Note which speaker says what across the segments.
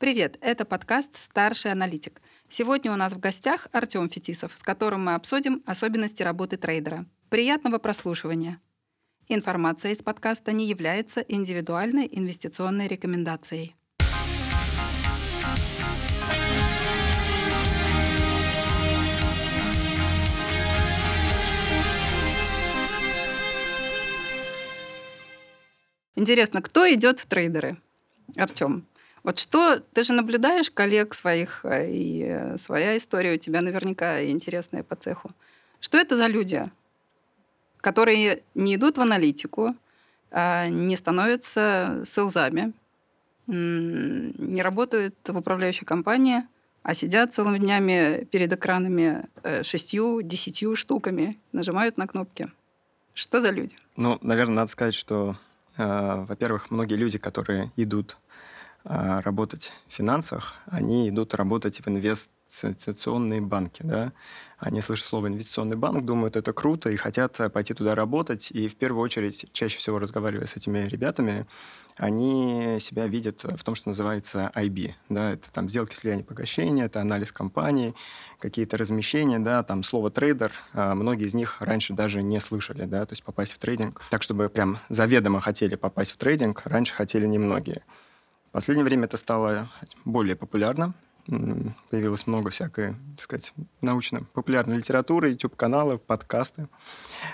Speaker 1: Привет, это подкаст «Старший аналитик». Сегодня у нас в гостях Артем Фетисов, с которым мы обсудим особенности работы трейдера. Приятного прослушивания. Информация из подкаста не является индивидуальной инвестиционной рекомендацией. Интересно, кто идет в трейдеры? Артем, вот что, ты же наблюдаешь коллег своих, э, и э, своя история у тебя наверняка интересная по цеху. Что это за люди, которые не идут в аналитику, а не становятся селзами, не работают в управляющей компании, а сидят целыми днями перед экранами э, шестью, десятью штуками, нажимают на кнопки. Что за люди?
Speaker 2: Ну, наверное, надо сказать, что, э, во-первых, многие люди, которые идут работать в финансах, они идут работать в инвестиционные банки. Да? Они слышат слово «инвестиционный банк», думают, это круто, и хотят пойти туда работать. И в первую очередь, чаще всего разговаривая с этими ребятами, они себя видят в том, что называется IB. Да? Это там сделки слияния погашения, это анализ компании, какие-то размещения, да, там слово трейдер, а, многие из них раньше даже не слышали, да, то есть попасть в трейдинг. Так, чтобы прям заведомо хотели попасть в трейдинг, раньше хотели немногие. В последнее время это стало более популярно. Появилось много всякой, так сказать, научно-популярной литературы, YouTube-каналы, подкасты,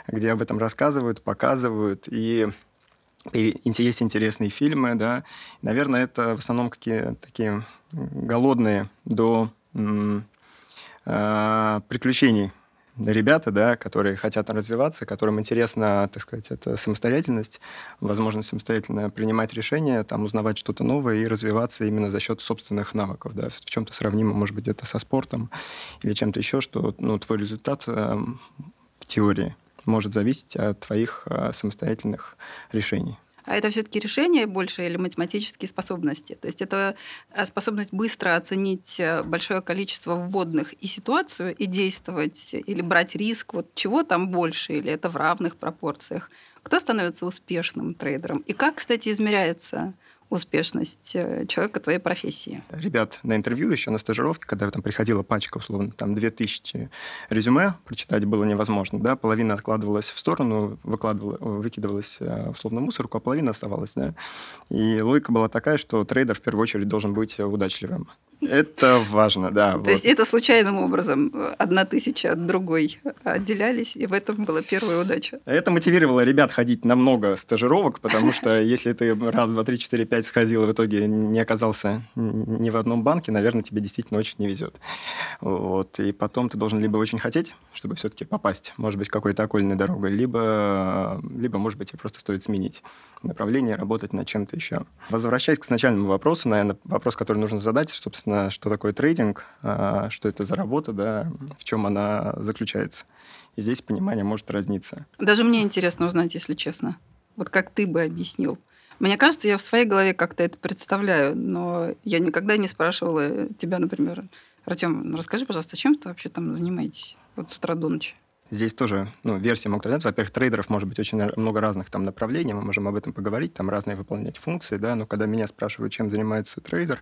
Speaker 2: где об этом рассказывают, показывают. И, есть интересные фильмы, да. Наверное, это в основном какие такие голодные до э, приключений ребята, да, которые хотят развиваться, которым интересна, так сказать, это самостоятельность, возможность самостоятельно принимать решения, там, узнавать что-то новое и развиваться именно за счет собственных навыков, да, в чем-то сравнимо, может быть, это со спортом или чем-то еще, что, ну, твой результат э, в теории может зависеть от твоих э, самостоятельных решений
Speaker 1: это все-таки решение больше или математические способности. То есть это э, способность быстро оценить э, большое количество вводных и ситуацию, и действовать, или брать риск, вот чего там больше, или это в равных пропорциях. Кто становится успешным трейдером? И как, кстати, измеряется успешность э, человека твоей профессии.
Speaker 2: Ребят на интервью еще на стажировке, когда там приходила пачка, условно, там 2000 резюме, прочитать было невозможно, да, половина откладывалась в сторону, выкладывала, выкидывалась э, условно мусорку, а половина оставалась, да. И логика была такая, что трейдер в первую очередь должен быть удачливым. Это важно, да.
Speaker 1: То вот. есть это случайным образом одна тысяча от другой отделялись, и в этом была первая удача.
Speaker 2: Это мотивировало ребят ходить на много стажировок, потому что если ты раз, два, три, четыре, пять сходил и в итоге не оказался ни в одном банке, наверное, тебе действительно очень не везет. Вот. И потом ты должен либо очень хотеть, чтобы все-таки попасть, может быть, какой-то окольной дорогой, либо, либо, может быть, просто стоит сменить направление, работать над чем-то еще. Возвращаясь к начальному вопросу, наверное, вопрос, который нужно задать, собственно, собственно, что такое трейдинг, а, что это за работа, да, в чем она заключается. И здесь понимание может разниться.
Speaker 1: Даже мне интересно узнать, если честно. Вот как ты бы объяснил. Мне кажется, я в своей голове как-то это представляю, но я никогда не спрашивала тебя, например, Артем, ну расскажи, пожалуйста, чем ты вообще там занимаетесь вот с утра до ночи?
Speaker 2: Здесь тоже ну, версии могут разниться. Во-первых, трейдеров может быть очень много разных там направлений, мы можем об этом поговорить, там разные выполнять функции, да, но когда меня спрашивают, чем занимается трейдер,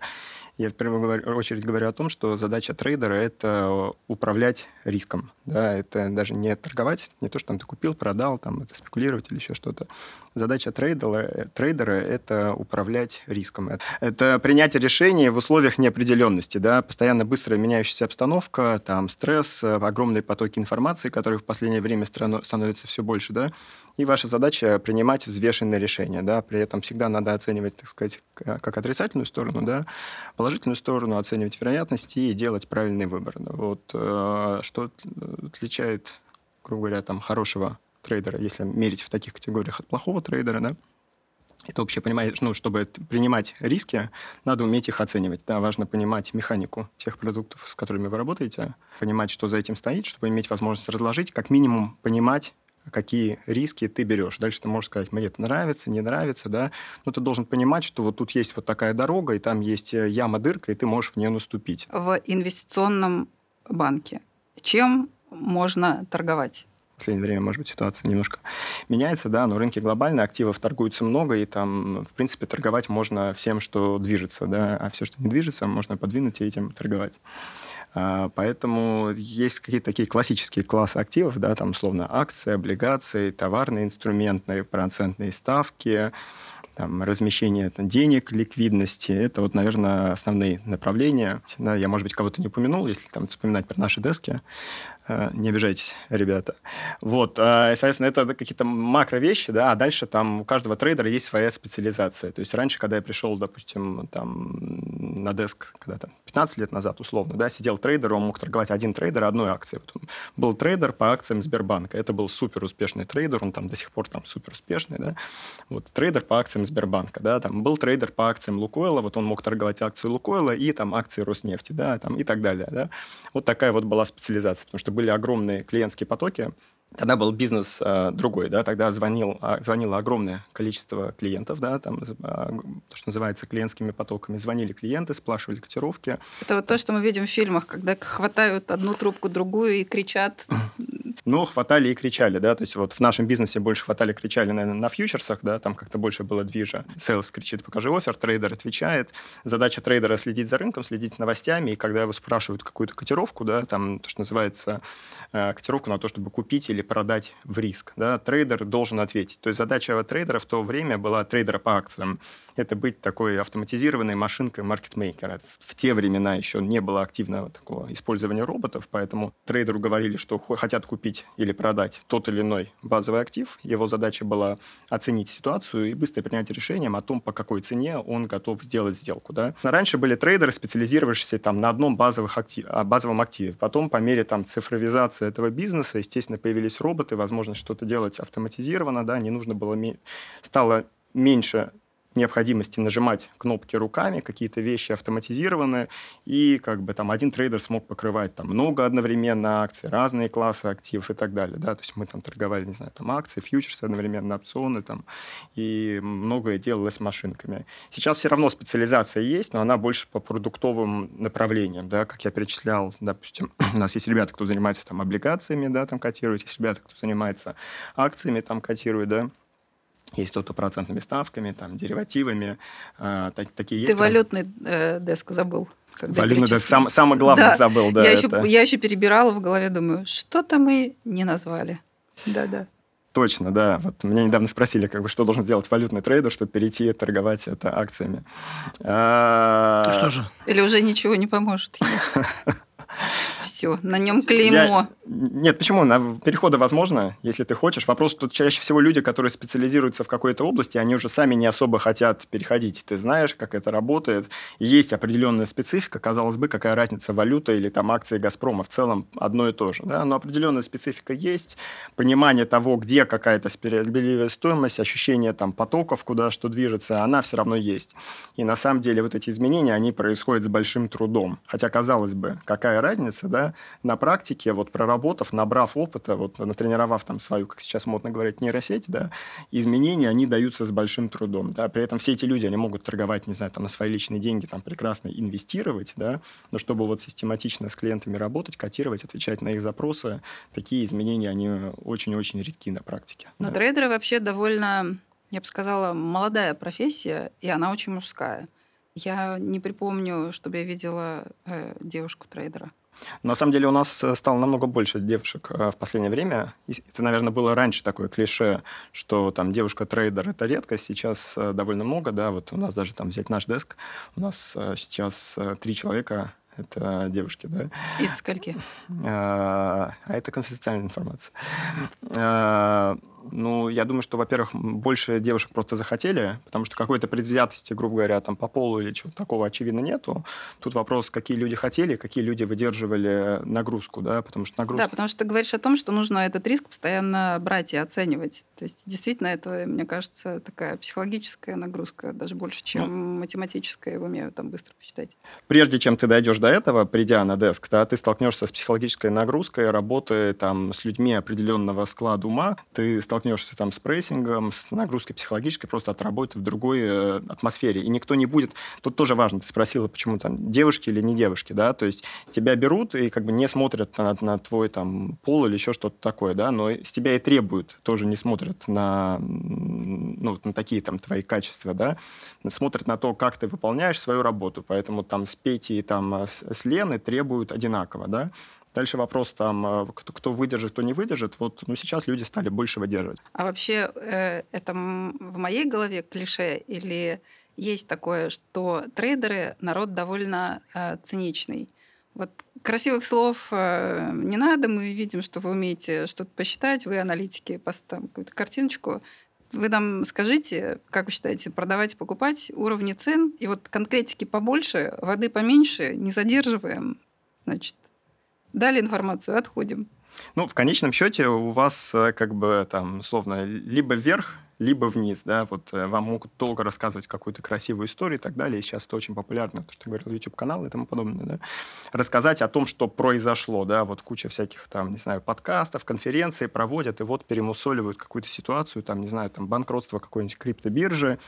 Speaker 2: я в первую очередь говорю о том, что задача трейдера – это управлять риском. Да? Это даже не торговать, не то, что там ты купил, продал, там, это спекулировать или еще что-то. Задача трейдера, трейдера – это управлять риском. Это принятие решений в условиях неопределенности. Да? Постоянно быстро меняющаяся обстановка, там, стресс, огромные потоки информации, которые в последнее время становятся все больше. Да? И ваша задача – принимать взвешенные решения. Да? При этом всегда надо оценивать, так сказать, как отрицательную сторону, да? Положительную сторону, оценивать вероятности и делать правильный выбор. Вот э, что отличает, грубо говоря, там, хорошего трейдера, если мерить в таких категориях от плохого трейдера, да, это общее понимание, ну, чтобы принимать риски, надо уметь их оценивать. Да, важно понимать механику тех продуктов, с которыми вы работаете, понимать, что за этим стоит, чтобы иметь возможность разложить, как минимум понимать, какие риски ты берешь. Дальше ты можешь сказать, мне это нравится, не нравится, да, но ты должен понимать, что вот тут есть вот такая дорога, и там есть э, яма, дырка, и ты можешь в нее наступить.
Speaker 1: В инвестиционном банке чем можно торговать?
Speaker 2: В последнее время, может быть, ситуация немножко меняется, да, но рынки глобальные, активов торгуется много, и там, в принципе, торговать можно всем, что движется, да, а все, что не движется, можно подвинуть и этим торговать. А, поэтому есть какие-то такие классические классы активов, да, там, условно, акции, облигации, товарные инструменты, процентные ставки, там, размещение там, денег, ликвидности. Это вот, наверное, основные направления. Да, я, может быть, кого-то не упомянул, если там вспоминать про наши дески. Э, не обижайтесь, ребята. Вот, э, соответственно, это какие-то макро вещи, да, а дальше там у каждого трейдера есть своя специализация. То есть раньше, когда я пришел, допустим, там на desk, когда там 15 лет назад, условно, да, сидел трейдер, он мог торговать один трейдер одной акцией. Вот был трейдер по акциям Сбербанка. Это был супер успешный трейдер, он там до сих пор там супер успешный, да. Вот трейдер по акциям Сбербанка, да, там был трейдер по акциям Лукойла, вот он мог торговать акции Лукойла и там акции Роснефти, да, там и так далее, да. Вот такая вот была специализация, потому что были огромные клиентские потоки, Тогда был бизнес э, другой, да, тогда звонил, э, звонило огромное количество клиентов, да, там, э, то, что называется клиентскими потоками. Звонили клиенты, спрашивали котировки.
Speaker 1: Это вот то, что мы видим в фильмах, когда хватают одну трубку, другую и кричат.
Speaker 2: Ну, хватали и кричали, да, то есть вот в нашем бизнесе больше хватали, кричали, наверное, на фьючерсах, да, там как-то больше было движа. Sales кричит, покажи offer, трейдер отвечает. Задача трейдера следить за рынком, следить новостями, и когда его спрашивают какую-то котировку, да, там то, что называется э, котировку на то, чтобы купить или продать в риск. Да? Трейдер должен ответить. То есть задача трейдера в то время была трейдера по акциям. Это быть такой автоматизированной машинкой маркетмейкера. В те времена еще не было активного такого использования роботов, поэтому трейдеру говорили, что хотят купить или продать тот или иной базовый актив. Его задача была оценить ситуацию и быстро принять решение о том, по какой цене он готов сделать сделку. Да? Раньше были трейдеры, специализировавшиеся там, на одном базовых актив, базовом активе. Потом, по мере там, цифровизации этого бизнеса, естественно, появились появились роботы, возможность что-то делать автоматизированно, да, не нужно было, стало меньше необходимости нажимать кнопки руками, какие-то вещи автоматизированы, и как бы там один трейдер смог покрывать там много одновременно акций, разные классы активов и так далее, да, то есть мы там торговали, не знаю, там акции, фьючерсы одновременно, опционы там, и многое делалось машинками. Сейчас все равно специализация есть, но она больше по продуктовым направлениям, да, как я перечислял, допустим, у нас есть ребята, кто занимается там облигациями, да, там котирует, есть ребята, кто занимается акциями, там котирует, да, есть кто-то процентными ставками, там, деривативами. Э, так, такие
Speaker 1: Ты есть. Ты валютный э, деск забыл.
Speaker 2: Валютный деск, сам, самое главное да. забыл, да.
Speaker 1: Я, это. еще, я еще перебирала в голове, думаю, что-то мы не назвали. Да-да.
Speaker 2: Точно, да. Вот меня недавно спросили, как бы, что должен сделать валютный трейдер, чтобы перейти торговать это акциями.
Speaker 3: А... Что же?
Speaker 1: Или уже ничего не поможет. все, на нем клеймо. Я...
Speaker 2: Нет, почему? На переходы возможно, если ты хочешь. Вопрос тут чаще всего люди, которые специализируются в какой-то области, они уже сами не особо хотят переходить. Ты знаешь, как это работает. Есть определенная специфика. Казалось бы, какая разница валюта или там акции Газпрома. В целом одно и то же. Да? Но определенная специфика есть. Понимание того, где какая-то справедливая стоимость, ощущение там потоков, куда что движется, она все равно есть. И на самом деле вот эти изменения, они происходят с большим трудом. Хотя, казалось бы, какая разница, да, на практике, вот проработав, набрав опыта, вот натренировав там свою, как сейчас модно говорить, нейросеть, да, изменения, они даются с большим трудом, да, при этом все эти люди, они могут торговать, не знаю, там на свои личные деньги, там прекрасно инвестировать, да, но чтобы вот систематично с клиентами работать, котировать, отвечать на их запросы, такие изменения, они очень-очень редки на практике.
Speaker 1: Но да. трейдеры вообще довольно, я бы сказала, молодая профессия, и она очень мужская. Я не припомню, чтобы я видела э, девушку-трейдера.
Speaker 2: На самом деле у нас э, стало намного больше девушек э, в последнее время. Это, наверное, было раньше такое клише, что там девушка-трейдер – это редкость. Сейчас э, довольно много, да. Вот у нас даже там взять наш деск. У нас сейчас три человека это девушки, да.
Speaker 1: Из скольки?
Speaker 2: А, а это конфиденциальная информация. А, ну, я думаю, что, во-первых, больше девушек просто захотели, потому что какой-то предвзятости, грубо говоря, там по полу или чего-то такого очевидно нету. Тут вопрос, какие люди хотели, какие люди выдерживали нагрузку, да, потому что нагрузка...
Speaker 1: Да, потому что ты говоришь о том, что нужно этот риск постоянно брать и оценивать. То есть, действительно, это, мне кажется, такая психологическая нагрузка, даже больше, чем ну, математическая, в уме там быстро посчитать.
Speaker 2: Прежде чем ты дойдешь до этого, придя на деск, да, ты столкнешься с психологической нагрузкой, работы там с людьми определенного склада ума, ты столкнешься столкнешься там с прессингом, с нагрузкой психологической просто от работы в другой э, атмосфере. И никто не будет... Тут тоже важно, ты спросила, почему там девушки или не девушки, да, то есть тебя берут и как бы не смотрят на, на твой там пол или еще что-то такое, да, но с тебя и требуют, тоже не смотрят на, ну, на такие там твои качества, да, смотрят на то, как ты выполняешь свою работу. Поэтому там с Петей, там с, с Леной требуют одинаково, да. Дальше вопрос там, э, кто, выдержит, кто не выдержит. Вот, ну, сейчас люди стали больше выдерживать.
Speaker 1: А вообще э, это в моей голове клише или есть такое, что трейдеры народ довольно э, циничный? Вот красивых слов не надо, мы видим, что вы умеете что-то посчитать, вы аналитики, там какую-то картиночку. Вы нам скажите, как вы считаете, продавать, покупать, уровни цен, и вот конкретики побольше, воды поменьше, не задерживаем, значит, Дали информацию, отходим.
Speaker 2: Ну, в конечном счете у вас э, как бы там, условно, либо вверх, либо вниз, да, вот э, вам могут долго рассказывать какую-то красивую историю и так далее, и сейчас это очень популярно, то, что говорил YouTube-канал и тому подобное, да, рассказать о том, что произошло, да, вот куча всяких там, не знаю, подкастов, конференций проводят, и вот перемусоливают какую-то ситуацию, там, не знаю, там, банкротство какой-нибудь криптобиржи,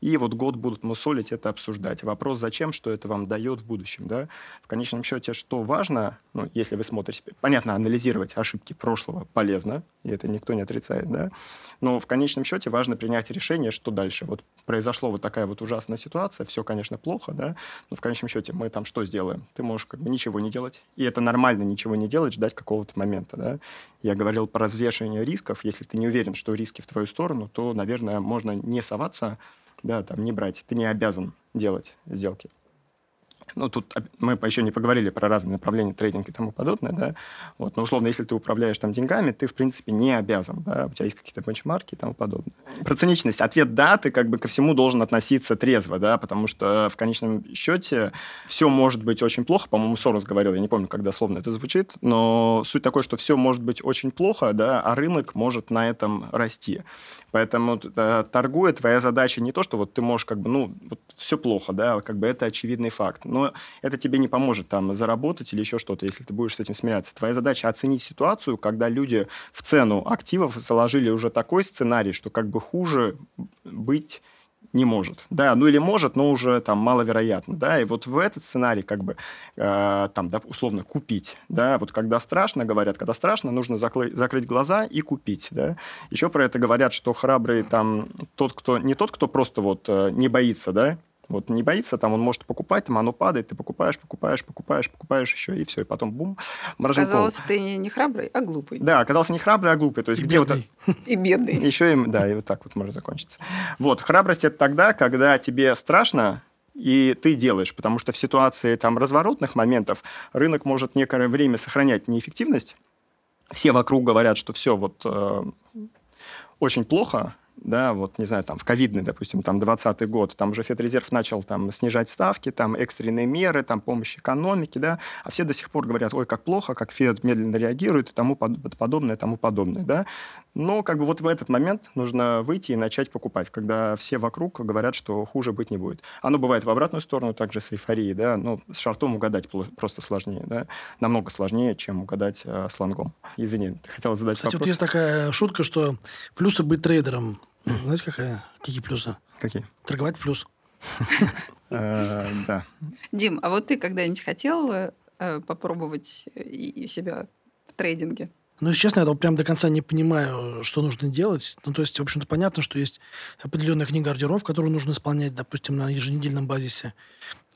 Speaker 2: и вот год будут мусолить это обсуждать. Вопрос, зачем, что это вам дает в будущем, да? В конечном счете, что важно, ну, если вы смотрите, понятно, анализировать ошибки прошлого полезно, и это никто не отрицает, да, но в конечном счете важно принять решение, что дальше. Вот произошла вот такая вот ужасная ситуация, все, конечно, плохо, да, но в конечном счете мы там что сделаем? Ты можешь как бы ничего не делать, и это нормально ничего не делать, ждать какого-то момента, да. Я говорил про развешивание рисков. Если ты не уверен, что риски в твою сторону, то, наверное, можно не соваться, да, там не брать. Ты не обязан делать сделки. Ну, тут мы еще не поговорили про разные направления трейдинга и тому подобное, да. Вот, но условно, если ты управляешь там деньгами, ты, в принципе, не обязан, да, у тебя есть какие-то бенчмарки и тому подобное. Про циничность. Ответ «да», ты как бы ко всему должен относиться трезво, да, потому что в конечном счете все может быть очень плохо. По-моему, Сорос говорил, я не помню, когда словно это звучит, но суть такой, что все может быть очень плохо, да, а рынок может на этом расти. Поэтому э, торгуя, твоя задача не то, что вот ты можешь как бы, ну, вот все плохо, да, как бы это очевидный факт но это тебе не поможет там заработать или еще что-то, если ты будешь с этим смиряться. Твоя задача оценить ситуацию, когда люди в цену активов заложили уже такой сценарий, что как бы хуже быть не может. Да, ну или может, но уже там маловероятно, да, и вот в этот сценарий как бы э, там, да, условно, купить, да, вот когда страшно, говорят, когда страшно, нужно закрыть, закрыть глаза и купить, да. Еще про это говорят, что храбрый там тот, кто, не тот, кто просто вот э, не боится, да, вот не боится, там он может покупать, там оно падает, ты покупаешь, покупаешь, покупаешь, покупаешь еще, и все, и потом бум,
Speaker 1: мороженков. Оказалось, ты не храбрый, а глупый.
Speaker 2: Да, оказался не храбрый, а глупый. То есть
Speaker 1: и
Speaker 2: где
Speaker 1: бедный. вот... И бедный.
Speaker 2: Еще и, да, и вот так вот может закончиться. Вот, храбрость – это тогда, когда тебе страшно, и ты делаешь, потому что в ситуации там разворотных моментов рынок может некоторое время сохранять неэффективность. Все вокруг говорят, что все вот э, очень плохо, да, вот, не знаю, там, в ковидный, допустим, там, 20 год, там уже Федрезерв начал там снижать ставки, там, экстренные меры, там, помощь экономике, да, а все до сих пор говорят, ой, как плохо, как Фед медленно реагирует и тому подобное, тому подобное, да. Но как бы вот в этот момент нужно выйти и начать покупать, когда все вокруг говорят, что хуже быть не будет. Оно бывает в обратную сторону, также с эйфорией, да, но с шартом угадать просто сложнее, да, намного сложнее, чем угадать э, с лонгом. Извини, ты хотел задать
Speaker 3: Кстати,
Speaker 2: вопрос?
Speaker 3: вот есть такая шутка, что плюсы быть трейдером – знаете, какая? Какие плюсы?
Speaker 2: Какие?
Speaker 3: Торговать в плюс.
Speaker 2: Э, да.
Speaker 1: Дим, а вот ты когда-нибудь хотел э, попробовать себя в трейдинге?
Speaker 3: Ну, если честно, я прям до конца не понимаю, что нужно делать. Ну, то есть, в общем-то, понятно, что есть определенная книга ордеров, которую нужно исполнять, допустим, на еженедельном базисе.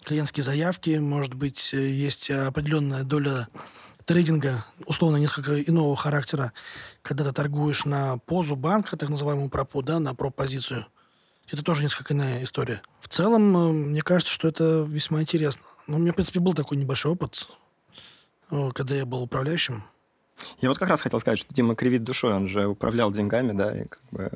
Speaker 3: Клиентские заявки, может быть, есть определенная доля трейдинга, условно, несколько иного характера, когда ты торгуешь на позу банка, так называемую пропо, да, на пропозицию. Это тоже несколько иная история. В целом, э, мне кажется, что это весьма интересно. Но у меня, в принципе, был такой небольшой опыт, э, когда я был управляющим.
Speaker 2: Я вот как раз хотел сказать, что Дима кривит душой, он же управлял деньгами, да, и как бы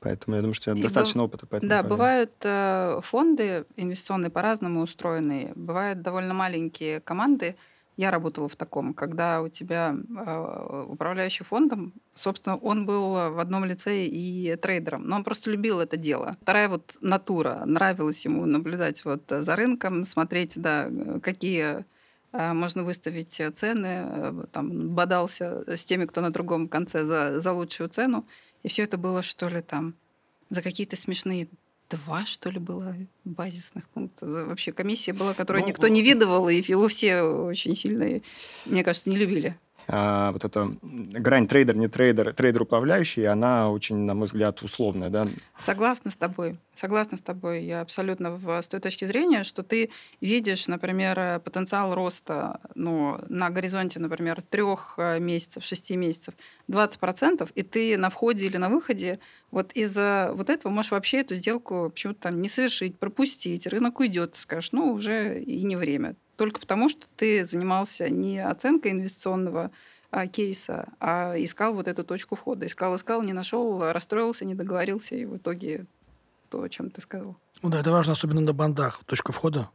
Speaker 2: Поэтому я думаю, что у тебя достаточно б... опыта.
Speaker 1: Да, бывают э, фонды инвестиционные по-разному устроенные. Бывают довольно маленькие команды, я работала в таком, когда у тебя э, управляющий фондом, собственно, он был в одном лице и трейдером, но он просто любил это дело. Вторая вот натура, нравилось ему наблюдать вот за рынком, смотреть, да, какие можно выставить цены, там, бодался с теми, кто на другом конце за, за лучшую цену. И все это было, что ли, там, за какие-то смешные два, что ли, было базисных пункта. Вообще комиссия была, которую ну, никто не видывал, и его все очень сильно, мне кажется, не любили
Speaker 2: а, вот эта грань трейдер, не трейдер, трейдер управляющий, она очень, на мой взгляд, условная. Да?
Speaker 1: Согласна с тобой. Согласна с тобой. Я абсолютно в, с той точки зрения, что ты видишь, например, потенциал роста ну, на горизонте, например, трех э, месяцев, шести месяцев, 20%, и ты на входе или на выходе вот из-за вот этого можешь вообще эту сделку почему-то там не совершить, пропустить, рынок уйдет, скажешь, ну, уже и не время только потому, что ты занимался не оценкой инвестиционного а, кейса, а искал вот эту точку входа. Искал, искал, не нашел, расстроился, не договорился, и в итоге то, о чем ты сказал.
Speaker 3: Ну да, это важно, особенно на бандах, точка входа.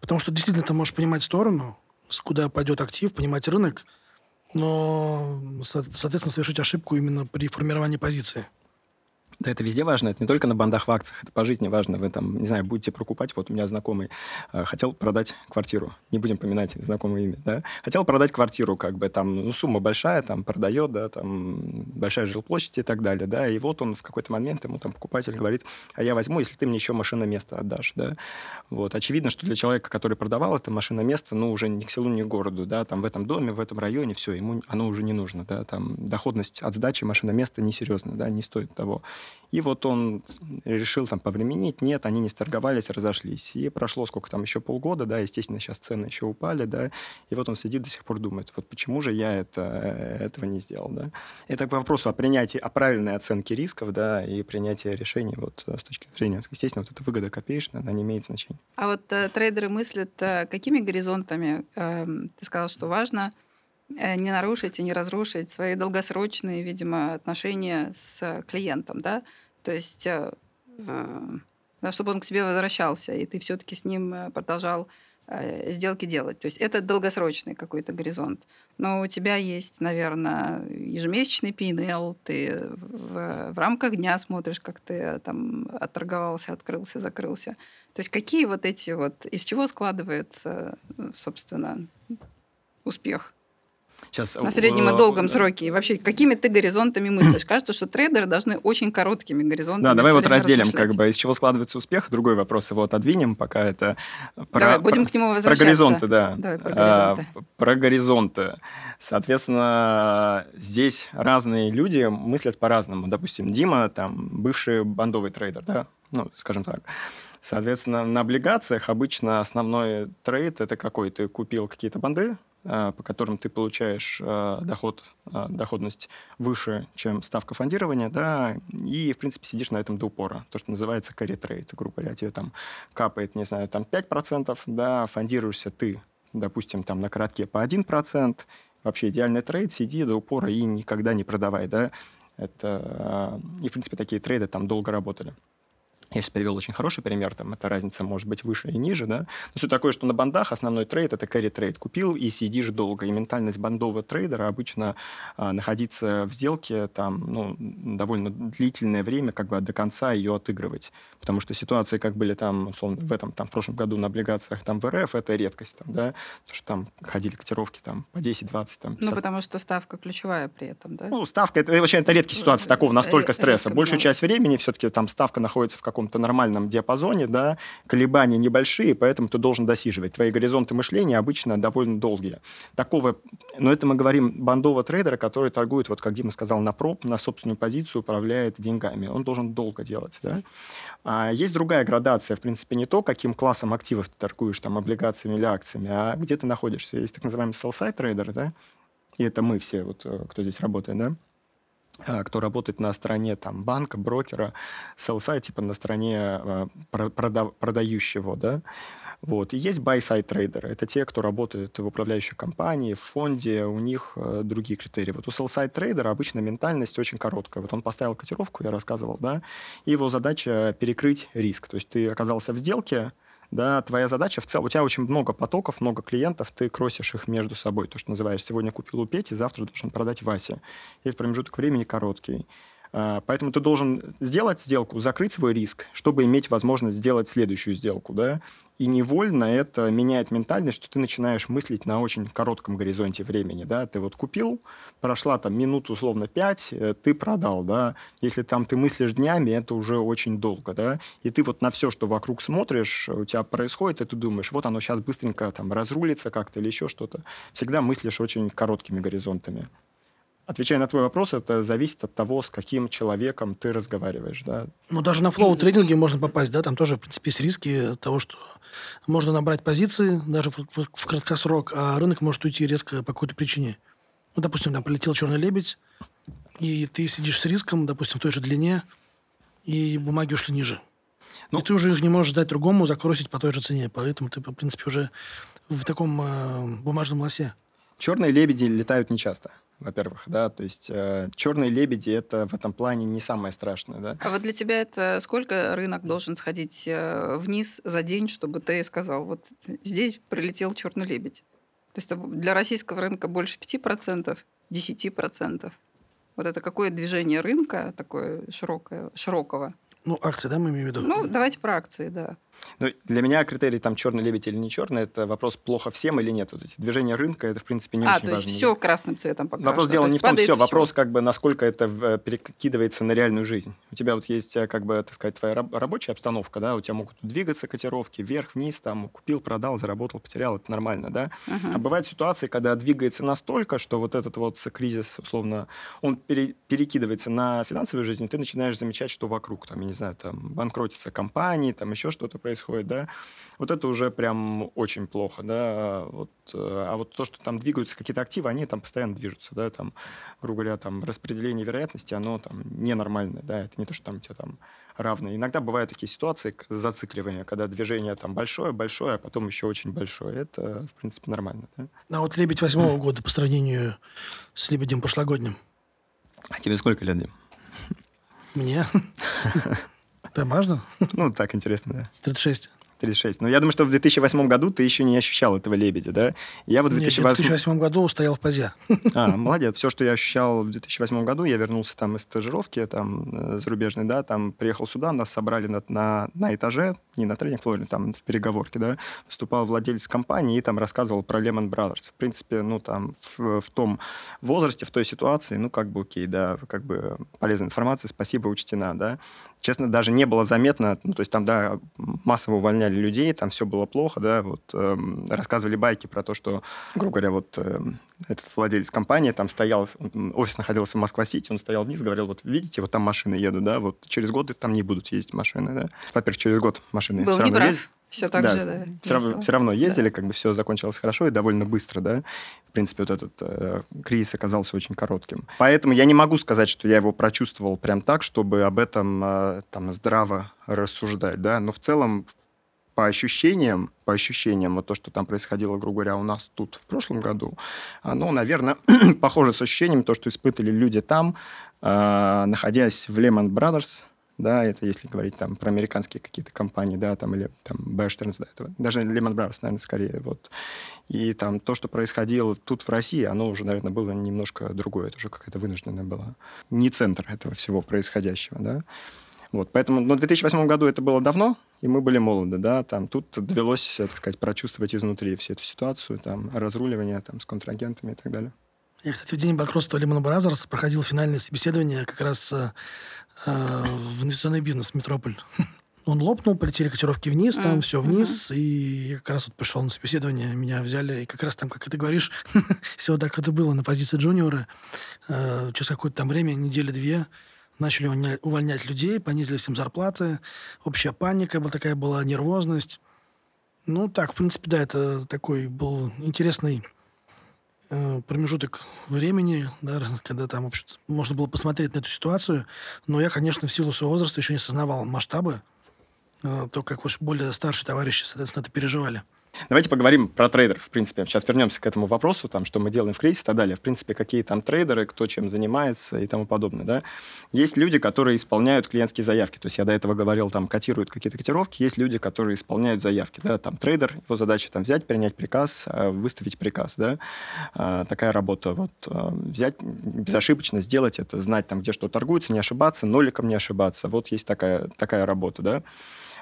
Speaker 3: Потому что действительно ты можешь понимать сторону, куда пойдет актив, понимать рынок, но, соответственно, совершить ошибку именно при формировании позиции.
Speaker 2: Да, это везде важно. Это не только на бандах в акциях, это по жизни важно. Вы там, не знаю, будете прокупать. Вот у меня знакомый э, хотел продать квартиру. Не будем поминать знакомое имя, да. Хотел продать квартиру, как бы там, ну, сумма большая, там, продает, да, там, большая жилплощадь и так далее, да. И вот он в какой-то момент, ему там покупатель говорит, а я возьму, если ты мне еще машина место отдашь, да. Вот. Очевидно, что для человека, который продавал это машина место, ну, уже ни к селу, ни к городу, да, там, в этом доме, в этом районе, все, ему оно уже не нужно, да, там, доходность от сдачи машина места несерьезно, да, не стоит того. И вот он решил там повременить, нет, они не сторговались, разошлись. И прошло сколько там, еще полгода, да, естественно, сейчас цены еще упали, да, и вот он сидит до сих пор думает, вот почему же я это, этого не сделал, да. Это к вопросу о принятии, о правильной оценке рисков, да, и принятии решений вот с точки зрения, естественно, вот эта выгода копеечная, она не имеет значения.
Speaker 1: А вот э, трейдеры мыслят, э, какими горизонтами, э, ты сказал, что важно Э, не нарушить и не разрушить свои долгосрочные, видимо, отношения с клиентом, да, то есть, э, э, да, чтобы он к себе возвращался, и ты все-таки с ним продолжал сделки делать. То есть это долгосрочный какой-то горизонт. Но у тебя есть, наверное, ежемесячный P&L, ты в, в рамках дня смотришь, как ты там отторговался, открылся, закрылся. То есть какие вот эти вот, из чего складывается, собственно, успех? Сейчас, на среднем и долгом да. сроке. И вообще, какими ты горизонтами мыслишь? Кажется, что трейдеры должны очень короткими горизонтами
Speaker 2: Да, давай вот разделим, как бы, из чего складывается успех. Другой вопрос его отодвинем, пока это...
Speaker 1: Давай, про, будем к нему возвращаться.
Speaker 2: Про горизонты, да.
Speaker 1: Давай, про горизонты.
Speaker 2: А, про горизонты. Соответственно, здесь разные люди мыслят по-разному. Допустим, Дима, там, бывший бандовый трейдер, да, ну, скажем так. Соответственно, на облигациях обычно основной трейд – это какой? Ты купил какие-то бонды, Э, по которым ты получаешь э, доход, э, доходность выше, чем ставка фондирования, да, и, в принципе, сидишь на этом до упора. То, что называется carry trade. Грубо говоря, тебе там капает, не знаю, там 5%, да, фондируешься ты, допустим, там на коротке по 1%, вообще идеальный trade, сиди до упора и никогда не продавай, да. Это, и, в принципе, такие трейды там долго работали. Я сейчас привел очень хороший пример, там эта разница может быть выше и ниже, да. Но суть такое, что на бондах основной trade – это carry trade. Купил и сидишь долго. И ментальность бондового трейдера обычно а, находиться в сделке там, ну, довольно длительное время, как бы до конца ее отыгрывать. Потому что ситуации, как были там, условно, в этом, там, в прошлом году на облигациях там в РФ, это редкость, там, да, потому что там ходили котировки там по 10, 20, там,
Speaker 1: 50. Ну, потому что ставка ключевая при этом, да?
Speaker 2: Ну, ставка, это вообще это редкие ситуации такого настолько стресса. Большую часть времени все-таки там ставка находится в каком каком-то нормальном диапазоне, да, колебания небольшие, поэтому ты должен досиживать. Твои горизонты мышления обычно довольно долгие. Такого, но это мы говорим бандового трейдера, который торгует, вот как Дима сказал, на проб, на собственную позицию, управляет деньгами. Он должен долго делать, да. А есть другая градация, в принципе, не то, каким классом активов ты торгуешь, там, облигациями или акциями, а где ты находишься. Есть так называемый sell-side трейдер, да, и это мы все, вот, э, кто здесь работает, да, кто работает на стороне там, банка, брокера, sell типа на стороне а, прода- продающего, да, вот. И есть buy-side трейдеры. Это те, кто работает в управляющей компании, в фонде, у них э, другие критерии. Вот у sell-side трейдера обычно ментальность очень короткая. Вот он поставил котировку, я рассказывал, да, и его задача перекрыть риск. То есть ты оказался в сделке, да, твоя задача в целом, у тебя очень много потоков, много клиентов, ты кросишь их между собой, то, что называешь, сегодня купил у Пети, завтра должен продать Васе. И этот промежуток времени короткий. А, поэтому ты должен сделать сделку, закрыть свой риск, чтобы иметь возможность сделать следующую сделку, да, и невольно это меняет ментальность, что ты начинаешь мыслить на очень коротком горизонте времени, да, ты вот купил, прошла там минуту, условно, пять, э, ты продал, да, если там ты мыслишь днями, это уже очень долго, да, и ты вот на все, что вокруг смотришь, у тебя происходит, и ты думаешь, вот оно сейчас быстренько там разрулится как-то или еще что-то, всегда мыслишь очень короткими горизонтами. Отвечая на твой вопрос, это зависит от того, с каким человеком ты разговариваешь, да.
Speaker 3: Ну, даже на флоу-трейдинге можно попасть, да, там тоже, в принципе, есть риски того, что можно набрать позиции даже в, в, в краткосрок, а рынок может уйти резко по какой-то причине. Ну, допустим, там полетел черный лебедь, и ты сидишь с риском, допустим, в той же длине, и бумаги ушли ниже. Ну, и ты уже их не можешь дать другому закросить по той же цене. Поэтому ты, в принципе, уже в таком э, бумажном лосе.
Speaker 2: Черные лебеди летают нечасто во-первых, да, то есть э, черные лебеди это в этом плане не самое страшное, да.
Speaker 1: А вот для тебя это сколько рынок должен сходить э, вниз за день, чтобы ты сказал, вот здесь прилетел черный лебедь? То есть для российского рынка больше 5%, 10%. Вот это какое движение рынка такое широкое, широкого?
Speaker 3: Ну, акции, да, мы имеем в виду?
Speaker 1: Ну, давайте про акции, да.
Speaker 2: Ну, для меня критерий там черный лебедь или не черный, это вопрос плохо всем или нет. Вот эти движения рынка, это, в принципе, не
Speaker 1: а,
Speaker 2: очень важно.
Speaker 1: А, то есть все красным цветом
Speaker 2: покрашено. Вопрос дела не в том, все, вопрос как бы, насколько это э, перекидывается на реальную жизнь. У тебя вот есть, э, как бы, так сказать, твоя рабочая обстановка, да, у тебя могут двигаться котировки вверх, вниз, там, купил, продал, заработал, потерял, это нормально, да. Uh-huh. А бывают ситуации, когда двигается настолько, что вот этот вот кризис, условно, он пере, перекидывается на финансовую жизнь, и ты начинаешь замечать, что вокруг, там, я не знаю, там, банкротятся компании, там, еще что-то происходит, да, вот это уже прям очень плохо, да, вот, э, а вот то, что там двигаются какие-то активы, они там постоянно движутся, да, там, грубо говоря, там распределение вероятности, оно там ненормальное, да, это не то, что там у тебя там равные. Иногда бывают такие ситуации зацикливания, когда движение там большое, большое, а потом еще очень большое. Это, в принципе, нормально. Да?
Speaker 3: А вот «Лебедь» восьмого года по сравнению с «Лебедем» прошлогодним?
Speaker 2: А тебе сколько лет, Дим?
Speaker 3: Мне? Важно?
Speaker 2: Ну, так интересно, да.
Speaker 3: 36.
Speaker 2: 36. Но я думаю, что в 2008 году ты еще не ощущал этого лебедя, да?
Speaker 3: Я в 2008... Нет, в 2008 году стоял в позе.
Speaker 2: А, молодец. Все, что я ощущал в 2008 году, я вернулся там из стажировки там, э, зарубежной, да, там приехал сюда, нас собрали на, на, на этаже, не на тренинг флоре, там в переговорке, да, выступал владелец компании и там рассказывал про Lehman Brothers. В принципе, ну, там, в, в том возрасте, в той ситуации, ну, как бы окей, да, как бы полезная информация, спасибо, учтена, да. Честно, даже не было заметно, ну, то есть там, да, массово увольняли людей, там все было плохо, да, вот эм, рассказывали байки про то, что, грубо говоря, вот эм, этот владелец компании там стоял, офис находился в Москва-Сити, он стоял вниз, говорил, вот видите, вот там машины едут, да, вот через год там не будут ездить машины, да. Во-первых, через год машины
Speaker 1: Был все равно ездят. Все так да, же, да.
Speaker 2: Все равно, все равно ездили, да. как бы все закончилось хорошо и довольно быстро, да. В принципе, вот этот э, кризис оказался очень коротким. Поэтому я не могу сказать, что я его прочувствовал прям так, чтобы об этом э, там здраво рассуждать, да. Но в целом по ощущениям, по ощущениям, вот то, что там происходило, грубо говоря, у нас тут в прошлом году, оно, наверное, похоже с ощущением, то, что испытывали люди там, э, находясь в Lehman Brothers, да, это если говорить там про американские какие-то компании, да, там, или там Stearns, да, это, даже Lehman Brothers, наверное, скорее, вот. И там то, что происходило тут в России, оно уже, наверное, было немножко другое, это уже какая-то вынужденная была. Не центр этого всего происходящего, да. Вот, поэтому, но в 2008 году это было давно, и мы были молоды, да, там тут довелось, так сказать, прочувствовать изнутри всю эту ситуацию, там, разруливание там с контрагентами и так далее.
Speaker 3: Я, кстати, в день банкротства Lehman Brothers проходил финальное собеседование как раз э, э в инвестиционный бизнес «Метрополь». Он лопнул, полетели котировки вниз, там mm. все вниз, mm-hmm. и я как раз вот пришел на собеседование, меня взяли, и как раз там, как ты говоришь, все так это было на позиции джуниора. Э, через какое-то там время, недели-две, начали увольнять людей, понизили всем зарплаты, общая паника была такая была, нервозность. Ну, так, в принципе, да, это такой был интересный промежуток времени, да, когда там, вообще можно было посмотреть на эту ситуацию. Но я, конечно, в силу своего возраста еще не осознавал масштабы, э, то, как более старшие товарищи, соответственно, это переживали.
Speaker 2: Давайте поговорим про трейдеров, в принципе. Сейчас вернемся к этому вопросу, там, что мы делаем в кризисе и так далее. В принципе, какие там трейдеры, кто чем занимается и тому подобное. Да? Есть люди, которые исполняют клиентские заявки. То есть я до этого говорил, там, котируют какие-то котировки. Есть люди, которые исполняют заявки. Да? Там трейдер, его задача там взять, принять приказ, а, выставить приказ. Да? А, такая работа. Вот, а, взять, безошибочно сделать это, знать, там, где что торгуется, не ошибаться, ноликом не ошибаться. Вот есть такая, такая работа. Да?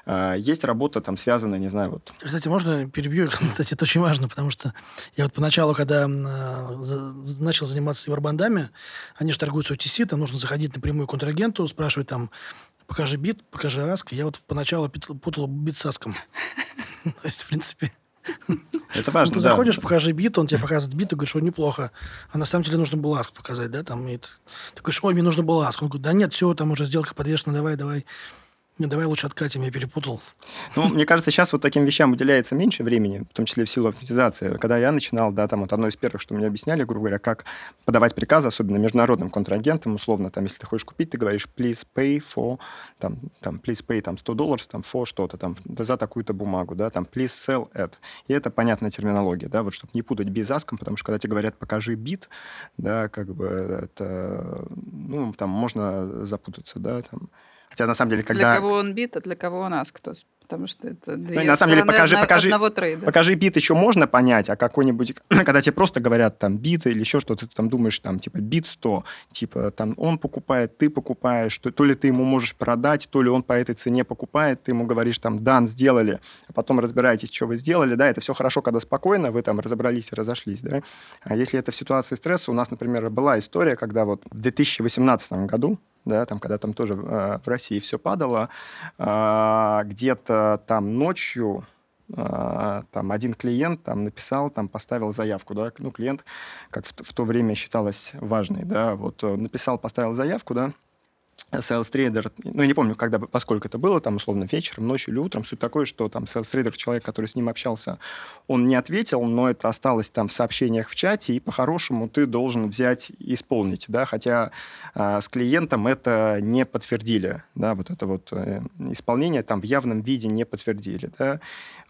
Speaker 2: А, есть работа, там, связанная, не знаю, вот...
Speaker 3: Кстати, можно перебью? Кстати, это очень важно, потому что я вот поначалу, когда начал заниматься евробандами, они же торгуют с OTC, там нужно заходить напрямую к контрагенту, спрашивать там, покажи бит, покажи аск. Я вот поначалу путал бит с аском. То есть, в принципе...
Speaker 2: Это важно,
Speaker 3: ты заходишь, покажи бит, он тебе показывает бит, ты говоришь, что неплохо. А на самом деле нужно было аск показать, да, там. И ты, ты говоришь, ой, мне нужно было аск. Он говорит, да нет, все, там уже сделка подвешена, давай, давай. Не, давай лучше откатим, я перепутал.
Speaker 2: Ну, мне кажется, сейчас вот таким вещам уделяется меньше времени, в том числе в силу автоматизации. Когда я начинал, да, там вот одно из первых, что мне объясняли, грубо говоря, как подавать приказы, особенно международным контрагентам, условно, там, если ты хочешь купить, ты говоришь please pay for, там, там please pay там 100 долларов, там, for что-то, там, за такую-то бумагу, да, там, please sell at. И это понятная терминология, да, вот, чтобы не путать безаском, потому что когда тебе говорят покажи бит, да, как бы это, ну, там можно запутаться, да, там, Хотя на самом деле, когда...
Speaker 1: Для кого он бит, а для кого он аск. То есть, потому что это две
Speaker 2: ну, на самом деле, покажи, покажи, одного трейда. Покажи бит еще можно понять, а какой-нибудь... когда тебе просто говорят там бит или еще что-то, ты там думаешь, там, типа, бит 100, типа, там, он покупает, ты покупаешь, то, то ли ты ему можешь продать, то ли он по этой цене покупает, ты ему говоришь, там, дан, сделали, а потом разбираетесь, что вы сделали, да, это все хорошо, когда спокойно, вы там разобрались и разошлись, да. А если это в ситуации стресса, у нас, например, была история, когда вот в 2018 году да, там, когда там тоже э, в России все падало, э, где-то там ночью э, там один клиент там написал, там поставил заявку, да, ну клиент, как в, в то время считалось важный, да, вот написал, поставил заявку, да, sales trader, ну, я не помню, когда, поскольку это было, там, условно, вечером, ночью или утром, суть такой, что там sales trader, человек, который с ним общался, он не ответил, но это осталось там в сообщениях в чате, и по-хорошему ты должен взять и исполнить, да, хотя э, с клиентом это не подтвердили, да, вот это вот э, исполнение там в явном виде не подтвердили, да,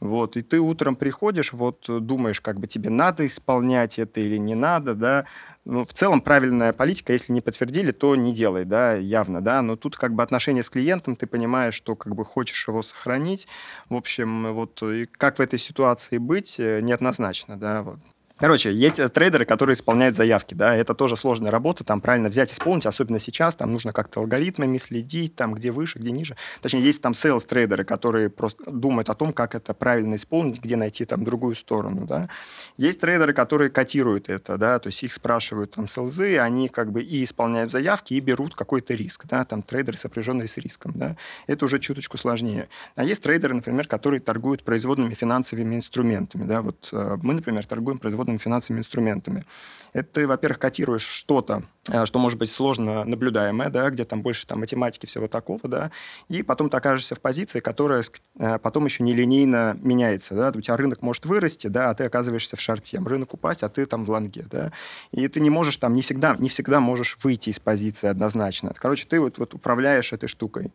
Speaker 2: вот, и ты утром приходишь, вот, думаешь, как бы тебе надо исполнять это или не надо, да, ну, в целом правильная политика, если не подтвердили, то не делай, да, явно, да, но тут как бы отношения с клиентом, ты понимаешь, что как бы хочешь его сохранить, в общем, вот как в этой ситуации быть, э, неоднозначно, да, вот. Короче, есть э, трейдеры, которые исполняют заявки, да, это тоже сложная работа, там правильно взять, исполнить, особенно сейчас, там нужно как-то алгоритмами следить, там где выше, где ниже. Точнее, есть там sales трейдеры, которые просто думают о том, как это правильно исполнить, где найти там другую сторону, да. Есть трейдеры, которые котируют это, да, то есть их спрашивают там селзы, они как бы и исполняют заявки, и берут какой-то риск, да, там трейдеры, сопряженные с риском, да. Это уже чуточку сложнее. А есть трейдеры, например, которые торгуют производными финансовыми инструментами, да, вот э, мы, например, торгуем производными международными финансовыми инструментами. Это ты, во-первых, котируешь что-то, э, что может быть сложно наблюдаемое, да, где там больше там, математики, всего такого, да, и потом ты окажешься в позиции, которая э, потом еще нелинейно меняется, да, у тебя рынок может вырасти, да, а ты оказываешься в шарте, рынок упасть, а ты там в лонге, да, и ты не можешь там, не всегда, не всегда можешь выйти из позиции однозначно. Короче, ты вот, вот управляешь этой штукой.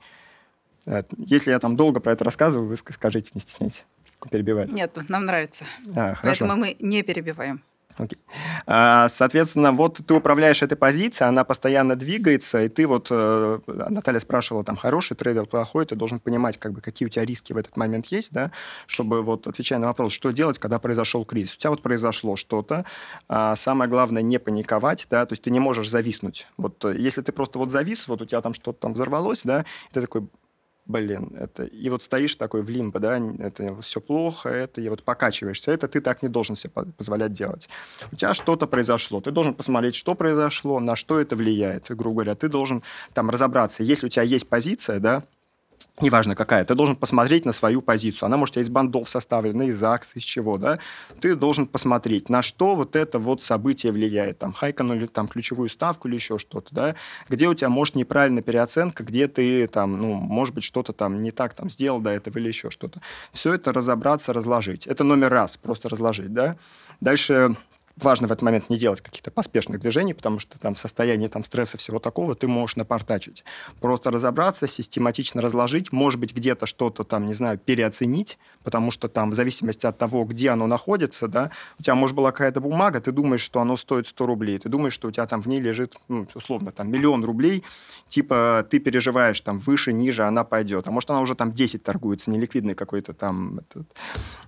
Speaker 2: Если я там долго про это рассказываю, вы скажите, не стесняйтесь перебивать.
Speaker 1: Нет, нам нравится. А, Поэтому мы не перебиваем.
Speaker 2: Окей. А, соответственно, вот ты управляешь этой позицией, она постоянно двигается, и ты вот, э, Наталья спрашивала, там, хороший трейдер, плохой, ты должен понимать, как бы, какие у тебя риски в этот момент есть, да, чтобы, вот, отвечая на вопрос, что делать, когда произошел кризис. У тебя вот произошло что-то, а самое главное, не паниковать, да, то есть ты не можешь зависнуть. Вот, э, если ты просто вот завис, вот у тебя там что-то там взорвалось, да, ты такой, блин, это... И вот стоишь такой в лимбо, да, это все плохо, это, и вот покачиваешься. Это ты так не должен себе позволять делать. У тебя что-то произошло. Ты должен посмотреть, что произошло, на что это влияет. Грубо говоря, ты должен там разобраться. Если у тебя есть позиция, да, неважно какая, ты должен посмотреть на свою позицию. Она, может, из бандов составлена, из акций, из чего, да? Ты должен посмотреть, на что вот это вот событие влияет. Там, хайканули там ключевую ставку или еще что-то, да? Где у тебя, может, неправильная переоценка, где ты там, ну, может быть, что-то там не так там сделал до этого или еще что-то. Все это разобраться, разложить. Это номер раз, просто разложить, да? Дальше важно в этот момент не делать каких-то поспешных движений, потому что там в состоянии там, стресса всего такого ты можешь напортачить. Просто разобраться, систематично разложить, может быть, где-то что-то там, не знаю, переоценить, потому что там в зависимости от того, где оно находится, да, у тебя, может, была какая-то бумага, ты думаешь, что оно стоит 100 рублей, ты думаешь, что у тебя там в ней лежит, ну, условно, там миллион рублей, типа ты переживаешь там выше, ниже, она пойдет. А может, она уже там 10 торгуется, неликвидный какой-то там, этот,